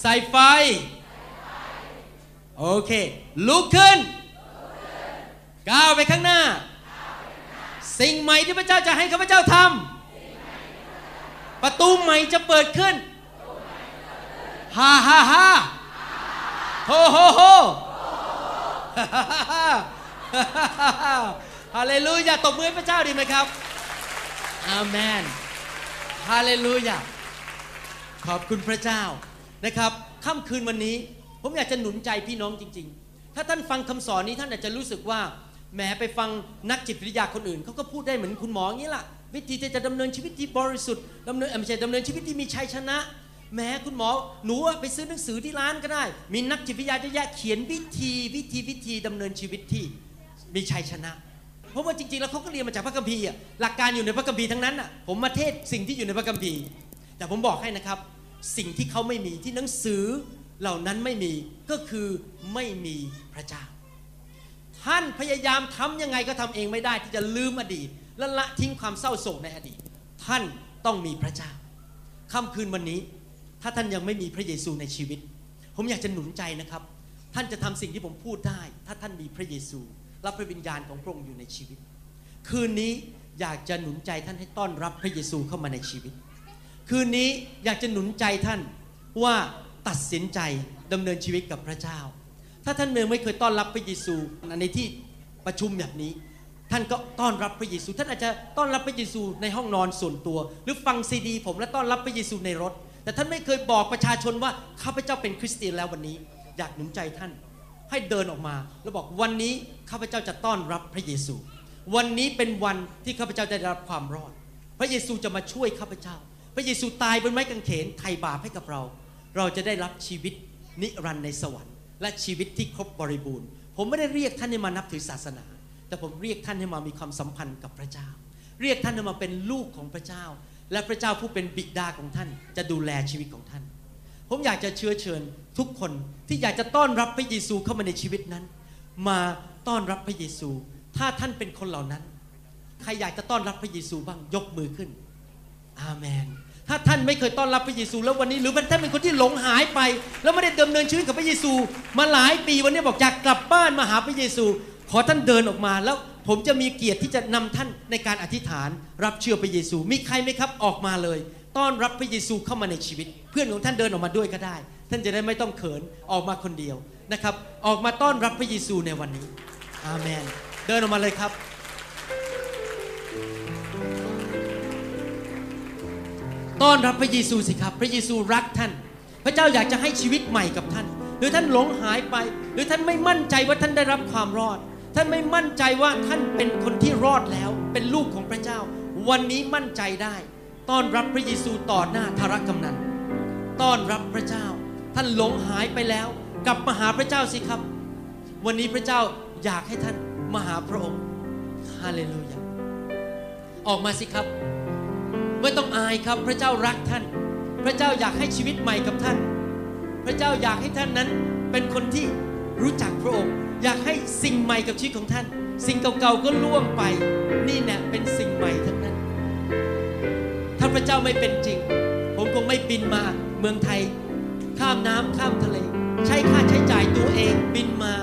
ใส่ไฟ โอเค ลุกขึ้น ก้าวไปข้างหน้า สิ่งใหม่ที่พระเจ้าจะให้ข้าพเจ้าทำประตูใหม่จะเปิดขึ้นฮ่าฮ่าฮ่าโฮโฮโฮฮาเลลูยาตบมือให้พระเจ้าดีไหมครับอาเมนฮาเลลูยาขอบคุณพระเจ้านะครับค่ำคืนวันนี้ ผมอยากจะหนุนใจพี่น้องจริง ๆ ถ้าท่านฟังคำสอนนี้ท่านอาจจะรู้สึกว่า แหมไปฟังนักจิตวิทยาคนอื่นเขาก็พูดได้เหมือนคุณหมออย่างนี้ล่ะ วิธีจะดำเนินชีวิตที่บริสุทธิ์ดำเนินไม่ใช่ดำเนินชีวิตที่มีชัยชนะแหม้คุณหมอหนูไปซื้อหนังสือที่ร้านก็ได้ มีนักจิตวิทยาเยอะแยะเขียนวิธีวิธีวิธีดำเนินชีวิตที่มีชัยชนะ เพราะว่าจริงๆ แล้วเขาก็เรียนมาจากพระคัมภีร์หลักการอยู่ในพระคัมภีร์ทั้งนั้นอะผมมาเทศสิ่งที่อยู่ในพระคัมภีร์ แต่ผมบอกให้นะครับ สิ่งที่เขาไม่มีที่หนังสือเหล่านั้นไม่มีก็คือไม่มีพระเจ้า ท่านพยายามทำยังไงก็ทำเองไม่ได้ที่จะลืมอดีต และละทิ้งความเศร้าโศกในอดีต ท่านต้องมีพระเจ้าค่ำคืนวันนี้ ถ้าท่านยังไม่มีพระเยซูในชีวิต ผมอยากจะหนุนใจนะครับ ท่านจะทำสิ่งที่ผมพูดได้ ถ้าท่านมีพระเยซูรับพระวิญญาณของพระองค์อยู่ในชีวิต คืนนี้อยากจะหนุนใจท่านให้ต้อนรับพระเยซูเข้ามาในชีวิต คืนนี้อยากจะหนุนใจท่านว่าตัดสินใจดำเนินชีวิตกับพระเจ้า ถ้าท่านเมืองไม่เคยต้อนรับพระเยซูในที่ประชุมแบบนี้ ท่านก็ต้อนรับพระเยซู ท่านอาจจะต้อนรับพระเยซูในห้องนอนส่วนตัว หรือฟังซีดี ผมและต้อนรับพระเยซูในรถ แต่ท่านไม่เคยบอกประชาชนว่าข้าพเจ้าเป็นคริสเตียนแล้ววันนี้ อยากหนุนใจท่านให้เดินออกมา แล้วบอกวันนี้ข้าพเจ้าจะต้อนรับพระเยซู วันนี้เป็นวันที่ข้าพเจ้าจะได้รับความรอด พระเยซูจะมาช่วยข้าพเจ้า พระเยซูตายบนไม้กางเขนไถ่บาปให้กับเรา เราจะได้รับชีวิตนิรันดร์ในสวรรค์ และชีวิตที่ครบบริบูรณ์ ผมไม่ได้เรียกท่านให้มานับถือศาสนา แต่ผมเรียกท่านให้มามีความสัมพันธ์กับพระเจ้า เรียกท่านให้มาเป็นลูกของพระเจ้า และพระเจ้าผู้เป็นบิดาของท่าน จะดูแลชีวิตของท่าน ผมอยากจะเชื้อเชิญทุกคนที่อยากจะต้อนรับพระเยซูเข้ามาในชีวิตนั้น มาต้อนรับพระเยซู ถ้าท่านเป็นคนเหล่านั้น ใครอยากจะต้อนรับพระเยซูบ้างยกมือขึ้น อาเมน ถ้าท่านไม่เคยต้อนรับพระเยซู แล้ววันนี้หรือท่านเป็นคนที่หลงหายไป แล้วไม่ได้ดำเนินชีวิตกับพระเยซู มาหลายปีวันนี้บอกอยากกลับบ้านมาหาพระเยซู ขอท่านเดินออกมาแล้วผมจะมีเกียรติที่จะนำท่านในการอธิษฐาน รับเชื่อพระเยซู มีใครไหมครับออกมาเลย ต้อนรับพระเยซูเข้ามาในชีวิต เพื่อนของท่านเดินออกมาด้วยก็ได้ ท่านจะได้ไม่ต้องเขินออกมาคนเดียวนะครับ ออกมาต้อนรับพระเยซูในวันนี้ อาเมน เดินออกมาเลยครับ ต้อนรับพระเยซูสิครับพระเยซูรักท่าน พระเจ้าอยากจะให้ชีวิตใหม่กับท่าน หรือท่านหลงหายไป หรือท่านไม่มั่นใจว่าท่านได้รับความรอด ท่านไม่มั่นใจว่าท่านเป็นคนที่รอดแล้ว เป็นลูกของพระเจ้า วันนี้มั่นใจได้ ต้อนรับพระเยซูต่อหน้าธารกำนันต้อนรับพระเจ้า ท่านหลงหายไปแล้ว กลับมาหาพระเจ้าสิครับ วันนี้พระเจ้าอยากให้ท่านมาหาพระองค์ฮาเลลูยาออกมาสิครับ ไม่ต้องอายครับพระเจ้ารักท่าน พระเจ้าอยากให้ชีวิตใหม่กับท่าน พระเจ้าอยากให้ท่านนั้นเป็นคนที่รู้จักพระองค์ อยากให้สิ่งใหม่กับชีวิตของท่าน สิ่งเก่าๆก็ล่วงไป นี่เนี่ยเป็นสิ่งใหม่ทั้งนั้น ถ้าพระเจ้าไม่เป็นจริง ผมคงไม่บินมาเมืองไทย ข้ามน้ำข้ามทะเล ใช้ค่าใช้จ่ายตัวเองบินมา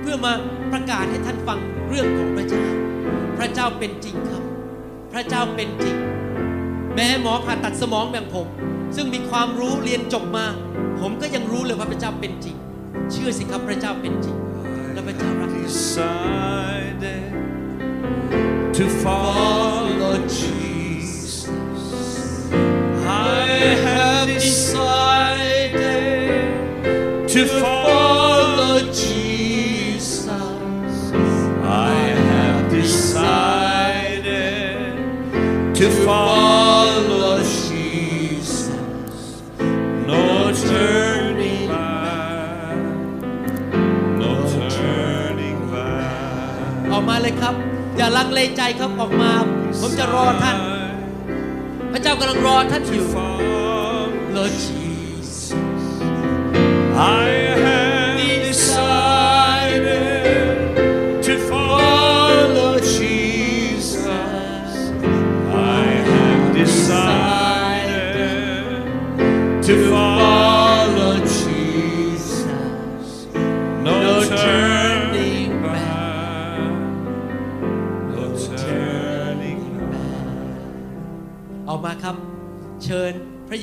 เพื่อมาประกาศให้ท่านฟังเรื่องของพระเจ้า พระเจ้าเป็นจริงครับ พระเจ้าเป็นจริง แม้หมอผ่าตัดสมองแบบผม ซึ่งมีความรู้เรียนจบมา ผมก็ยังรู้เลยว่าพระเจ้าเป็นจริง เชื่อสิครับพระเจ้าเป็นจริงและพระเจ้ารัก to follow Jesus. I have decided อย่าลังเลใจครับออกมา ผมจะรอท่าน พระเจ้ากำลังรอท่านอยู่ Lord Jesus I have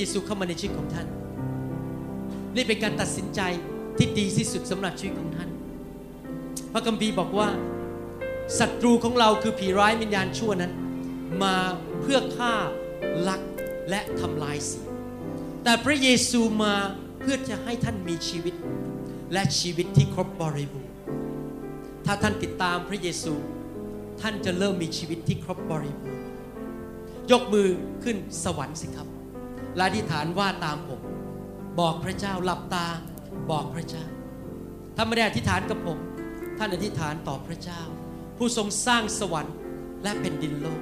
เยซูเข้ามาในชีวิตของท่าน นี่เป็นการตัดสินใจที่ดีที่สุดสำหรับชีวิตของท่าน พระคัมภีร์บอกว่าศัตรูของเราคือผีร้ายวิญญาณชั่วนั้น มาเพื่อฆ่าลักและทำลายเสียแต่พระเยซูมาเพื่อจะให้ท่านมีชีวิต และชีวิตที่ครบบริบูรณ์ถ้าท่านติดตามพระเยซู ท่านจะเริ่มมีชีวิตที่ครบบริบูรณ์ยกมือขึ้นสวรรค์สิครับ และอธิษฐานว่าตามผม บอกพระเจ้าหลับตา บอกพระเจ้าถ้าไม่ได้อธิษฐานกับผม ท่านอธิษฐานต่อพระเจ้า ผู้ทรงสร้างสวรรค์และแผ่นดินโลก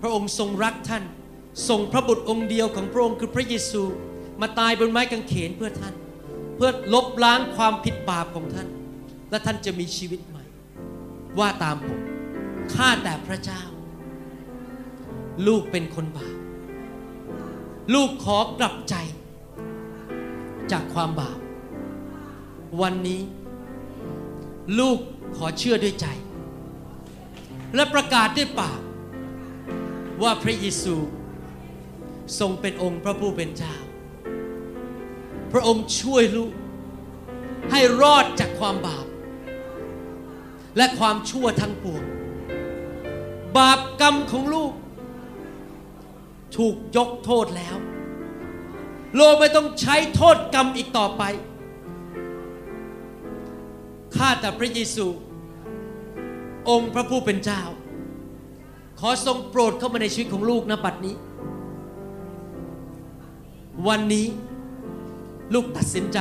พระองค์ทรงรักท่านส่งพระบุตรองค์เดียวของพระองค์คือพระเยซู มาตายบนไม้กางเขนเพื่อท่าน เพื่อลบล้างความผิดบาปของท่าน และท่านจะมีชีวิตใหม่ ว่าตามผมข้าแต่พระเจ้า ลูกเป็นคนบาป ลูกขอกลับใจ จากความบาป วันนี้ ลูกขอเชื่อด้วยใจ และประกาศด้วยปาก ว่าพระเยซู ทรงเป็นองค์พระผู้เป็นเจ้า พระองค์ช่วยลูก ให้รอดจากความบาป และความชั่วทั้งปวง บาปกรรมของลูก ถูกยกโทษแล้ว โลกไม่ต้องใช้โทษกรรมอีกต่อไป ข้าแต่พระเยซู องค์พระผู้เป็นเจ้า ขอทรงโปรดเข้ามาในชีวิตของลูกนะบัดนี้ วันนี้ลูกตัดสินใจ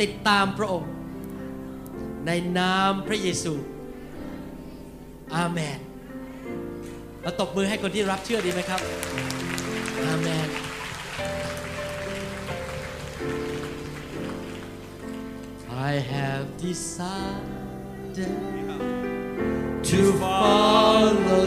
ติดตามพระองค์ ในนามพระเยซู อาเมน เราตบมือให้คนที่รับเชื่อดีไหมครับ อาเมน I have decided To follow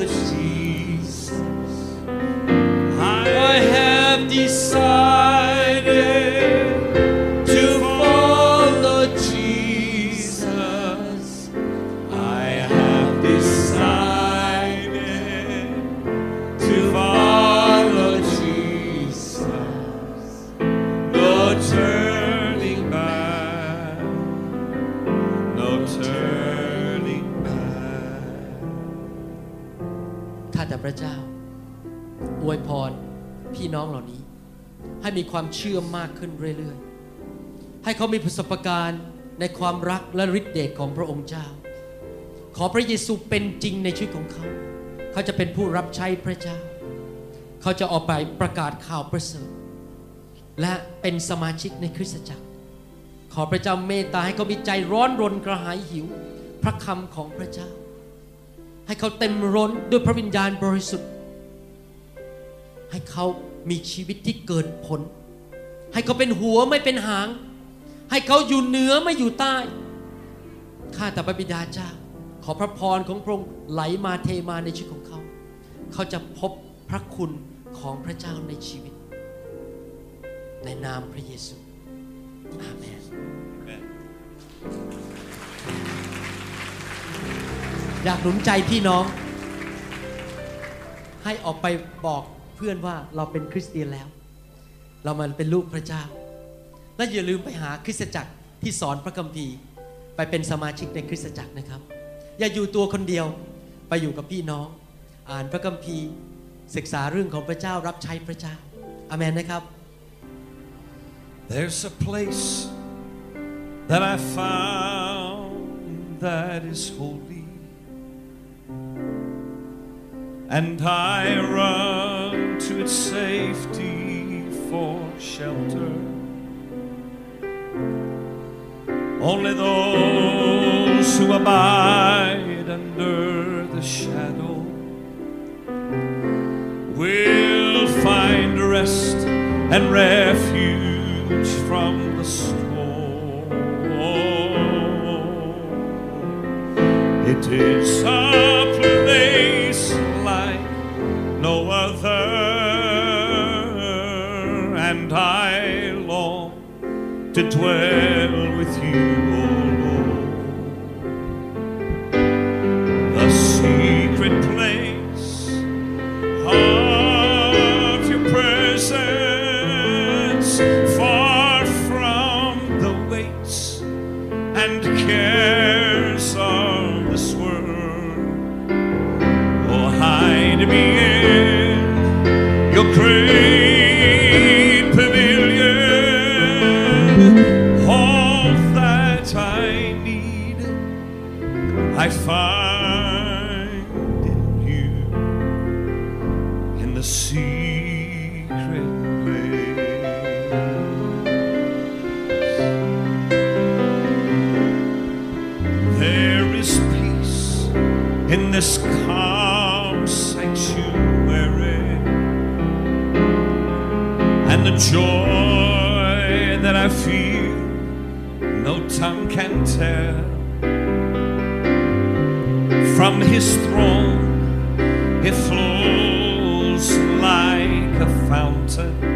มีความเชื่อมากขึ้นเรื่อยๆ ให้เขามีประสบการณ์ในความรักและฤทธิเดชของพระองค์เจ้า ขอพระเยซูเป็นจริงในชีวิตของเขา เขาจะเป็นผู้รับใช้พระเจ้า เขาจะออกไปประกาศข่าวประเสริฐ และเป็นสมาชิกในคริสตจักร ขอพระเจ้าเมตตาให้เขามีใจร้อนรนกระหายหิว พระคำของพระเจ้า ให้เขาเต็มร้นด้วยพระวิญญาณบริสุทธิ์ ให้เขา มีชีวิตที่เกิดผล ให้เขาเป็นหัวไม่เป็นหาง ให้เขาอยู่เหนือไม่อยู่ใต้ ข้าแต่พระบิดาเจ้า ขอพระพรของพระองค์ไหลมาเทมาในชีวิตของเขา เขาจะพบพระคุณของพระเจ้าในชีวิต ในนามพระเยซูอาเมนอยากหนุนใจพี่น้อง ให้ออกไปบอก พื่อนว่าเราเป็นคริสเตียนแล้ว เรามันเป็นลูกพระเจ้า และอย่าลืมไปหาคริสตจักรที่สอนพระคัมภีร์ไปเป็นสมาชิกในคริสตจักรนะครับ อย่าอยู่ตัวคนเดียวไปอยู่กับพี่น้อง อ่านพระคัมภีร์ศึกษาเรื่องของพระเจ้ารับใช้พระเจ้าอามันนะครับ There's a place that I found that is holy and I run to its safety for shelter. Only those who abide under the shadow will find rest and refuge from the storm. It is. from his throne it flows like a fountain.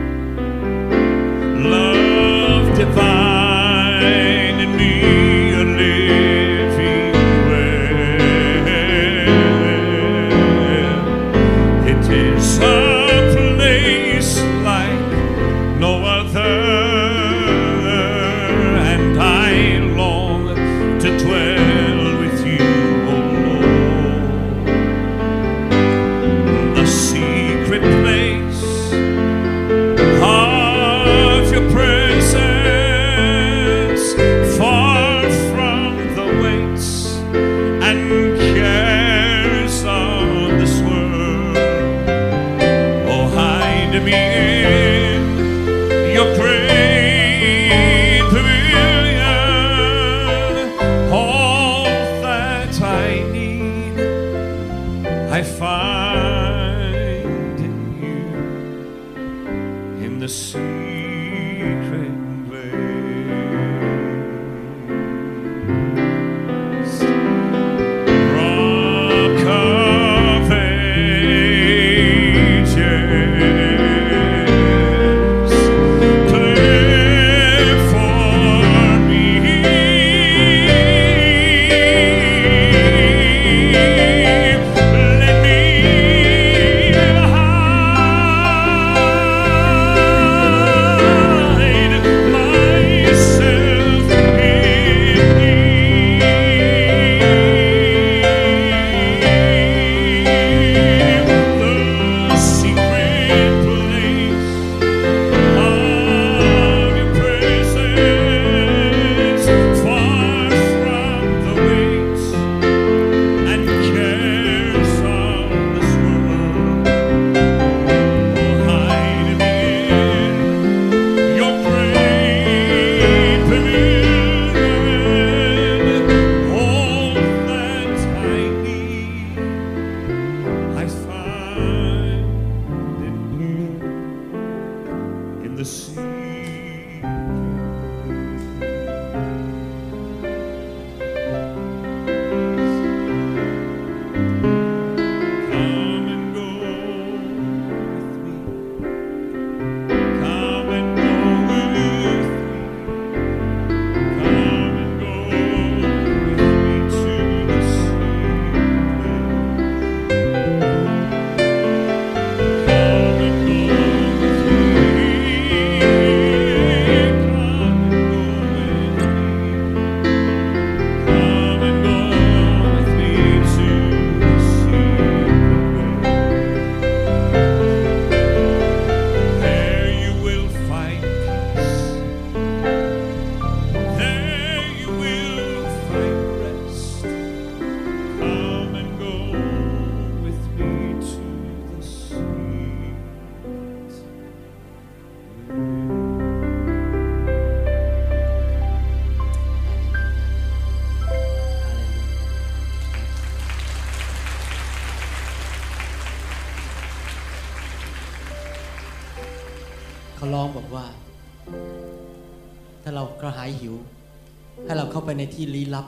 ให้เราเข้าไปในที่ลี้ลับ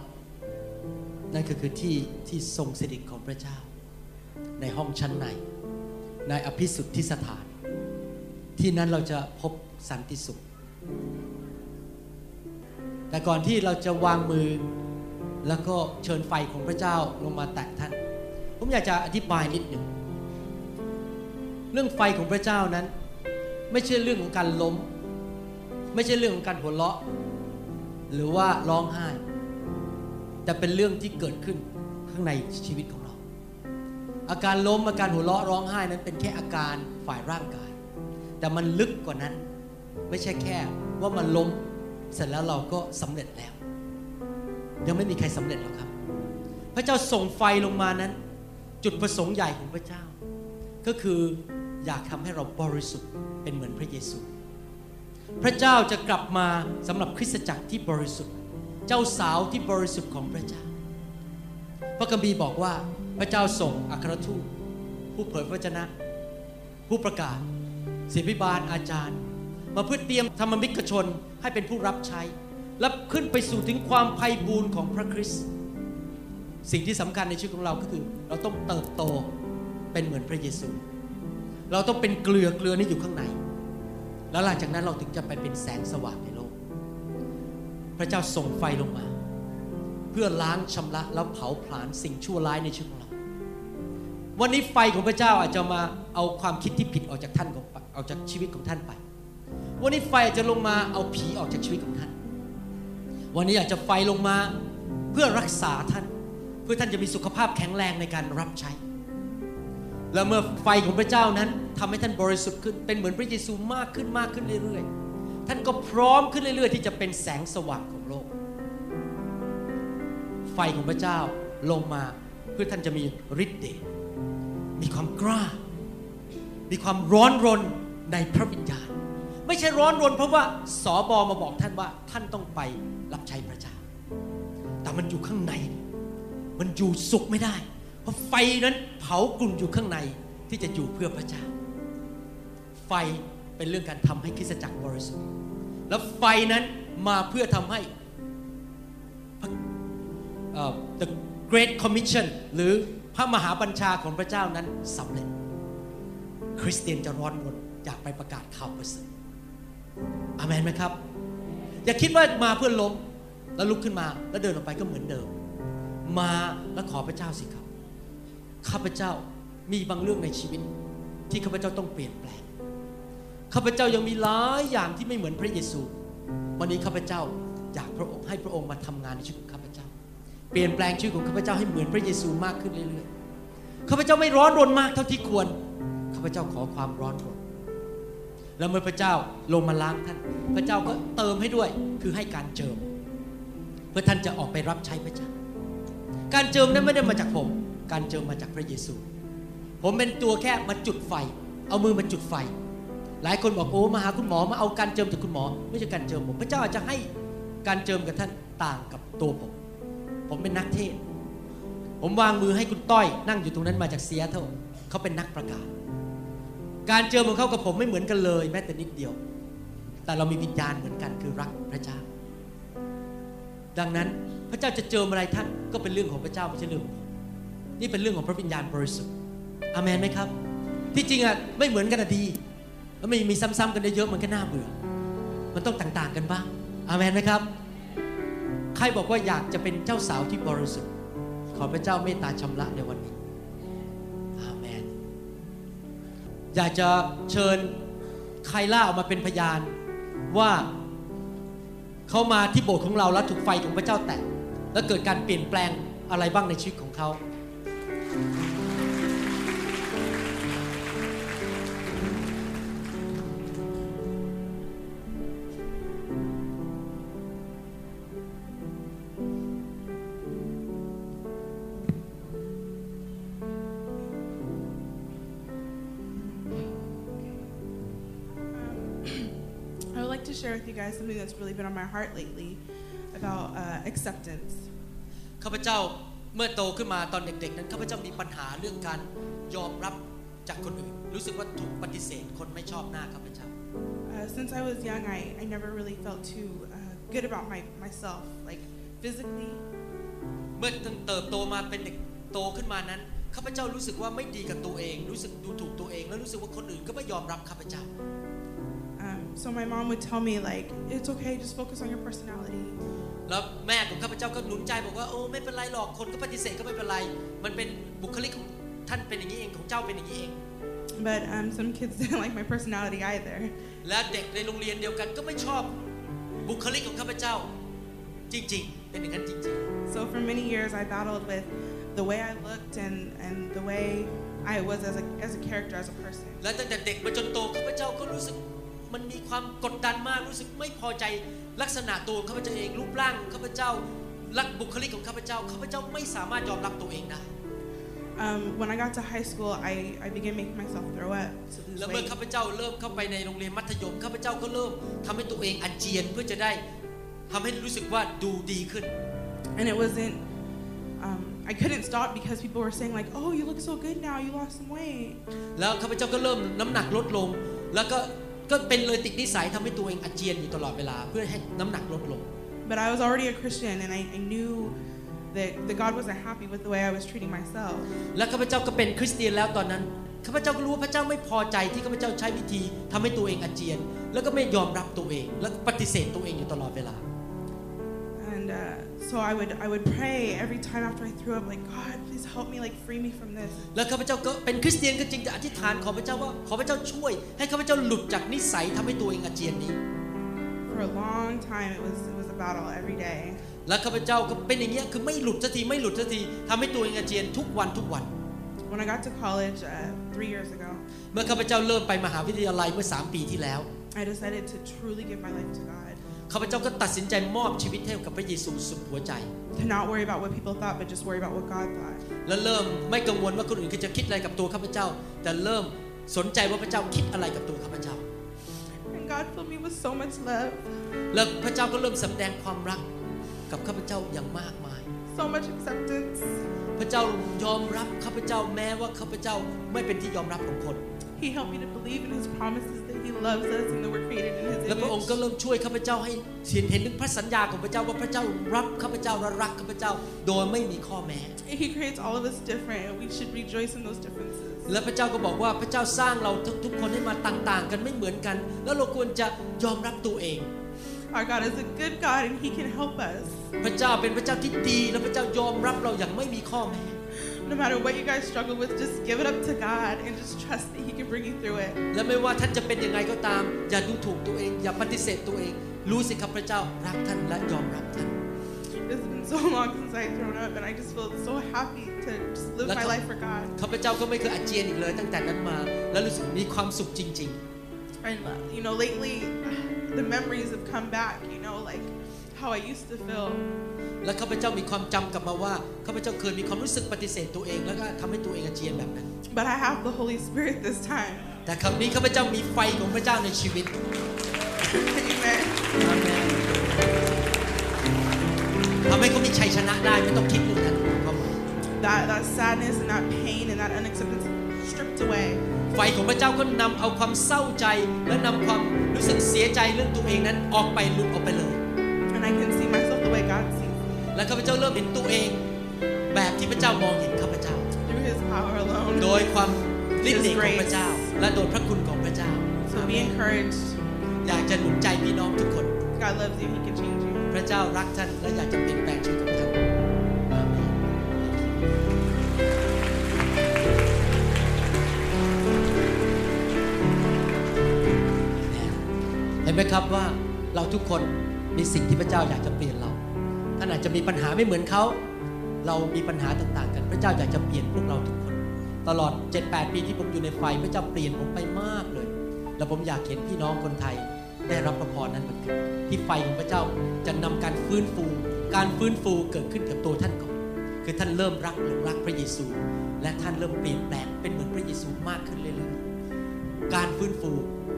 นั่นก็คือที่ที่ทรงสถิตของพระเจ้า ในห้องชั้นในในอภิสุทธิสถาน ที่นั้นเราจะพบสันติสุข แต่ก่อนที่เราจะวางมือแล้วก็เชิญไฟของพระเจ้าลงมาแตะท่าน ผมอยากจะอธิบายนิดหนึ่ง เรื่องไฟของพระเจ้านั้น ไม่ใช่เรื่องของการล้ม ไม่ใช่เรื่องของการหัวเราะ หรือว่าร้องไห้ แต่เป็นเรื่องที่เกิดขึ้นข้างในชีวิตของเรา อาการล้มอาการหัวเราะร้องไห้นั้นเป็นแค่อาการฝ่ายร่างกาย แต่มันลึกกว่านั้น ไม่ใช่แค่ว่ามันล้มเสร็จแล้วเราก็สำเร็จแล้ว ยังไม่มีใครสำเร็จหรอกครับ พระเจ้าส่งไฟลงมานั้น จุดประสงค์ใหญ่ของพระเจ้า ก็คืออยากทำให้เราบริสุทธิ์เป็นเหมือนพระเยซู พระเจ้าจะกลับมาสำหรับคริสตจักรที่บริสุทธิ์ เจ้าสาวที่บริสุทธิ์ของพระเจ้า พระคัมภีบอกว่าพระเจ้าส่งอัครทูตผู้เผยพระวจนะ ผู้ประกาศศิบิบาลอาจารย์ มาเพื่อเตรียมธรรมมิกชนให้เป็นผู้รับใช้ และขึ้นไปสู่ถึงความไพ่บูรณ์ของพระคริสต์สิ่งที่สำคัญในชีวิตของเราก็คือ เราต้องเติบโตเป็นเหมือนพระเยซู เราต้องเป็นเกลือเกลือนี่อยู่ข้างใน แล้วหลังจากนั้นเราถึงจะไปเป็นแสงสว่างในโลก พระเจ้าส่งไฟลงมา เพื่อล้างชำระแล้วเผาผลาญสิ่งชั่วร้ายในชีวิตของเรา วันนี้ไฟของพระเจ้าอาจจะมาเอาความคิดที่ผิดออกจากท่านของออกจากชีวิตของท่านไป วันนี้ไฟอาจจะลงมาเอาผีออกจากชีวิตของท่าน วันนี้อาจจะไฟลงมาเพื่อรักษาท่าน เพื่อท่านจะมีสุขภาพแข็งแรงในการรับใช้ แล้วเมื่อไฟของพระเจ้านั้นทำให้ท่านบริสุทธิ์ขึ้น เป็นเหมือนพระเยซูมากขึ้นมากขึ้นเรื่อยๆ ท่านก็พร้อมขึ้นเรื่อยๆ ที่จะเป็นแสงสว่างของโลก ไฟของพระเจ้าลงมาเพื่อท่านจะมีฤทธิ์เดช มีความกล้า มีความร้อนรนในพระวิญญาณ ไม่ใช่ร้อนรน เพราะว่าสอบอมาบอกท่านว่าท่านต้องไปรับใช้พระเจ้า แต่มันอยู่ข้างใน มันอยู่สุขไม่ได้ เพราะไฟนั้นเผากลุ่นอยู่ข้างในที่จะอยู่เพื่อพระเจ้า ไฟเป็นเรื่องการทำให้คริสตจักรบริสุทธิ์ แล้วไฟนั้นมาเพื่อทำให้ the Great Commission หรือพระมหาบัญชาของพระเจ้านั้นสำเร็จ คริสเตียนจะร้อนรนอยากไปประกาศข่าวประเสริฐอาเมนไหมครับ อย่าคิดว่ามาเพื่อล้มแล้วลุกขึ้นมาแล้วเดินออกไปก็เหมือนเดิม มาแล้วขอพระเจ้าสิครับ ข้าพเจ้ามีบางเรื่องในชีวิต ที่ข้าพเจ้าต้องเปลี่ยนแปลง ข้าพเจ้ายังมีหลายอย่างที่ไม่เหมือนพระเยซู วันนี้ข้าพเจ้าอยากพระองค์ให้พระองค์มาทำงานในชีวิตของข้าพเจ้า เปลี่ยนแปลงชีวิตของข้าพเจ้าให้เหมือนพระเยซูมากขึ้นเรื่อยๆ ข้าพเจ้าไม่ร้อนรนมากเท่าที่ควร ข้าพเจ้าขอความร้อนรน แล้วเมื่อพระเจ้าลงมาล้างท่าน พระเจ้าก็เติมให้ด้วย คือให้การเจิม เพื่อท่านจะออกไปรับใช้พระเจ้า การเจิมนั้นไม่ได้มาจากผม การเจิมมาจากพระเยซู ผมเป็นตัวแค่มาจุดไฟ เอามือมาจุดไฟ หลายคนบอกโอ้มาหาคุณหมอมาเอาการเจิมจากคุณหมอ ไม่ใช่การเจิมผม พระเจ้าอาจจะให้การเจิมกับท่านต่างกับตัวผม ผมเป็นนักเทศ ผมวางมือให้คุณต้อย นั่งอยู่ตรงนั้นมาจากเซียเท่าเขาเป็นนักประกาศ การเจิมของเขากับผมไม่เหมือนกันเลย แม้แต่นิดเดียว แต่เรามีวิญญาณเหมือนกันคือรักพระเจ้า ดังนั้นพระเจ้าจะเจิมอะไรท่านก็เป็นเรื่องของพระเจ้าไม่ใช่เรื่องของผม นี่เป็นเรื่องของพระวิญญาณบริสุทธิ์อามนไหมครับ ที่จริงอะไม่เหมือนกันอะดีแล้วไม่มีซ้ำๆกันได้เยอะมันก็น่าเบื่อ มันต้องต่าง ๆ กันบ้างอามนไหมครับ ใครบอกว่าอยากจะเป็นเจ้าสาวที่บริสุทธิ์ ขอพระเจ้าเมตตาชำระในวันนี้อาเมน อยากจะเชิญใครล่าออกมาเป็นพยานว่าเขามาที่โบสถ์ของเราแล้วถูกไฟของพระเจ้าแตะแล้วเกิดการเปลี่ยนแปลงอะไรบ้างในชีวิตของเขา share with you guys something that's really been on my heart lately about uh, acceptance. ข้าพเจ้า เมื่อโตขึ้นมาตอนเด็ก ๆ นั้นข้าพเจ้ามีปัญหาเรื่องการยอมรับจากคนอื่น รู้สึกว่าถูกปฏิเสธคนไม่ชอบหน้าข้าพเจ้า Uh, since I was young, I, I never really felt too uh, good about my, myself, like physically. เมื่อเติบโตมาเป็นเด็กโตขึ้นมานั้นข้าพเจ้ารู้สึกว่าไม่ดีกับตัวเอง รู้สึกดูถูกตัวเองแล้วรู้สึกว่าคนอื่นก็ไม่ยอมรับข้าพเจ้า Um, so my mom would tell me like, it's okay, just focus on your personality. แล้วแม่ของข้าพเจ้าก็หนุนใจบอกว่าโอ้ไม่เป็นไรหรอกคนก็ปฏิเสธก็ไม่เป็นไร มันเป็นบุคลิกของท่านเป็นอย่างนี้เองของเจ้าเป็นอย่างนี้เอง But um, some kids didn't like my personality either. และเด็กในโรงเรียนเดียวกันก็ไม่ชอบบุคลิกของข้าพเจ้าจริงๆ เป็นอย่างนั้นจริง So for many years, I battled with the way I looked and, and the way I was as a, as a character, as a person. ๆและตั้งแต่เด็กมาจนโตข้าพเจ้าก็รู้สึกมันมีความกดดันมากรู้สึกไม่พอใจ ลักษณะตัวของข้าพเจ้าเองรูปร่างของข้าพเจ้าลักบุคลิกของข้าพเจ้าข้าพเจ้าไม่สามารถยอมรับตัวเองได้ Um, when I got to high school, I, I began making myself throw up to lose แล้วเมื่อ weight. ข้าพเจ้าเริ่มเข้าไปในโรงเรียนมัธยมข้าพเจ้าก็เริ่มทำให้ตัวเองอาเจียนเพื่อจะได้ทำให้รู้สึกว่าดูดีขึ้น And it wasn't, um, I couldn't stop because people were saying like, oh, you look so good now, you lost some weight. แล้วข้าพเจ้าก็เริ่มน้ำหนักลดลง แล้วก็ ก็เป็นเลยติดนิสัยทำให้ตัวเองอาเจียนอยู่ตลอดเวลาเพื่อให้น้ำหนักลดลง But I was already a Christian and I, I knew that, that God wasn't happy with the way I was treating myself. และข้าพเจ้าก็เป็นคริสเตียนแล้วตอนนั้นข้าพเจ้าก็รู้ว่าพระเจ้าไม่พอใจที่ข้าพเจ้าใช้วิธีทำให้ตัวเองอาเจียน แล้วก็ไม่ยอมรับตัวเอง แล้วก็ปฏิเสธตัวเองอยู่ตลอดเวลา And uh, so I would, I would pray every time after I threw up, like, God, please help me, like, free me from this. แล้วข้าพเจ้าก็เป็นคริสเตียนก็จริงแต่อธิษฐานขอพระเจ้าว่าขอพระเจ้าช่วย ให้ข้าพเจ้าหลุดจากนิสัยทำให้ตัวเองอาเจียนนี้ For a long time, it was, it was a battle every day. และข้าพเจ้าก็เป็นอย่างเงี้ยคือไม่หลุดสักทีไม่หลุดสักทีทำให้ตัวเองอาเจียนทุกวันทุกวัน When I got to college uh, three years ago, เมื่อข้าพเจ้าเริ่มไปมหาวิทยาลัยเมื่อ 3 ปีที่แล้ว I decided to truly give my life to God. ข้าพเจ้าก็ตัดสินใจมอบชีวิตให้กับพระเยซูสุดหัวใจ To not worry about what people thought, but just worry about what God thought. และเริ่มไม่กังวลว่าคนอื่นเขาจะคิดอะไรกับตัวข้าพเจ้า แต่เริ่มสนใจว่าพระเจ้าคิดอะไรกับตัวข้าพเจ้า And God filled me with so much love, แล้วพระเจ้าก็เริ่มสำแดงความรักกับข้าพเจ้าอย่างมากมาย so much acceptance. พระเจ้ายอมรับข้าพเจ้าแม้ว่าข้าพเจ้าไม่เป็นที่ยอมรับของคน He helped me to believe in His promises that He loves us and that we're created in His และพระองค์ก็ image. เริ่มช่วยข้าพเจ้าให้เห็นเห็นถึงพระสัญญาของพระเจ้าว่าพระเจ้ารับข้าพเจ้าและรักข้าพเจ้าโดยไม่มีข้อแม้ He creates all of us different, and we should rejoice in those differences. และพระเจ้าก็บอกว่าพระเจ้าสร้างเราทุกทุกคนให้มาต่างๆ กันไม่เหมือนกัน แล้วเราควรจะยอมรับตัวเอง Our God is a good God, and He can help us. พระเจ้าเป็นพระเจ้าที่ดีและพระเจ้ายอมรับเราอย่างไม่มีข้อแม้ No matter what you guys struggle with, just give it up to God and just trust that He can bring you through it. และไม่ว่าท่านจะเป็นยังไงก็ตาม อย่าดูถูกตัวเอง อย่าปฏิเสธตัวเอง รู้สิครับพระเจ้ารักท่านและยอมรับท่าน It's been so long since I've thrown up, and I just feel so happy to just live Let my come- life for God. ข้าพเจ้าก็ไม่เคยอาเจียนอีกเลยตั้งแต่นั้นมา และรู้สึกมีความสุขจริง And uh, you know, lately, the memories have come back. You know, like how I used to feel. ๆและข้าพเจ้ามีความจำกลับมาว่าข้าพเจ้าเคยมีความรู้สึกปฏิเสธตัวเองแล้วก็ทำให้ตัวเองอาเจียนแบบนั้น But I have the Holy Spirit this time. แต่ครั้งนี้ข้าพเจ้ามีไฟของพระเจ้าในชีวิต Amen. อาเมนทำให้เขามีชัยชนะได้ไม่ต้องคิดเรื่องนั้นเข้ามา That that sadness and that pain and that unacceptance stripped away. ไฟของพระเจ้าก็นำเอาความเศร้าใจ และนำความรู้สึกเสียใจเรื่องตัวเองนั้นออกไปหลุดออกไปเลย And I can see myself the way God sees me และข้าพเจ้าเริ่มเห็นตัวเอง แบบที่พระเจ้ามองเห็นข้าพเจ้า through His power alone. โดยความฤทธิ์เดชของพระเจ้า และโดยพระคุณของพระเจ้า So be encouraged. อยากจะหนุนใจพี่น้องทุกคน God loves you. He can change you. พระเจ้ารักท่านและอยากจะเปลี่ยนแปลงชีวิตของท่านอาเมนเห็นไหมครับว่าเราทุกคนมีสิ่งที่พระเจ้าอยากจะเปลี่ยนเรา ท่านอาจจะมีปัญหาไม่เหมือนเขา เรามีปัญหาต่างๆ กัน พระเจ้าอยากจะเปลี่ยนพวกเราทุกคน ตลอด 7-8 ปีที่ผมอยู่ในไฟพระเจ้าเปลี่ยนผมไปมากเลย แล้วผมอยากเห็นพี่น้องคนไทยได้รับพระพรนั้นเหมือนกันที่ไฟของพระเจ้าจะนำการฟื้นฟู การฟื้นฟูเกิดขึ้นกับตัวท่านก่อนคือท่านเริ่มรักหลงรักพระเยซู และท่านเริ่มเปลี่ยนแปลงเป็นเหมือนพระเยซูมากขึ้นเรื่อยๆการฟื้นฟู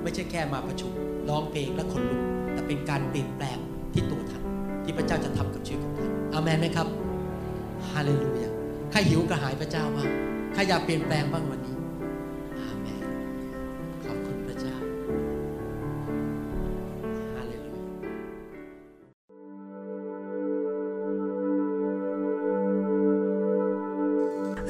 ไม่ใช่แค่มาประชุมร้องเพลงและคนลุกแต่เป็นการเปลี่ยนแปลงที่ตัวท่าน ที่พระเจ้าจะทำกับชีวิตของท่านอาเมนไหมครับฮาเลลูยาใครหิวกระหายพระเจ้าบ้างใครอยากเปลี่ยนแปลงบ้างวันนี้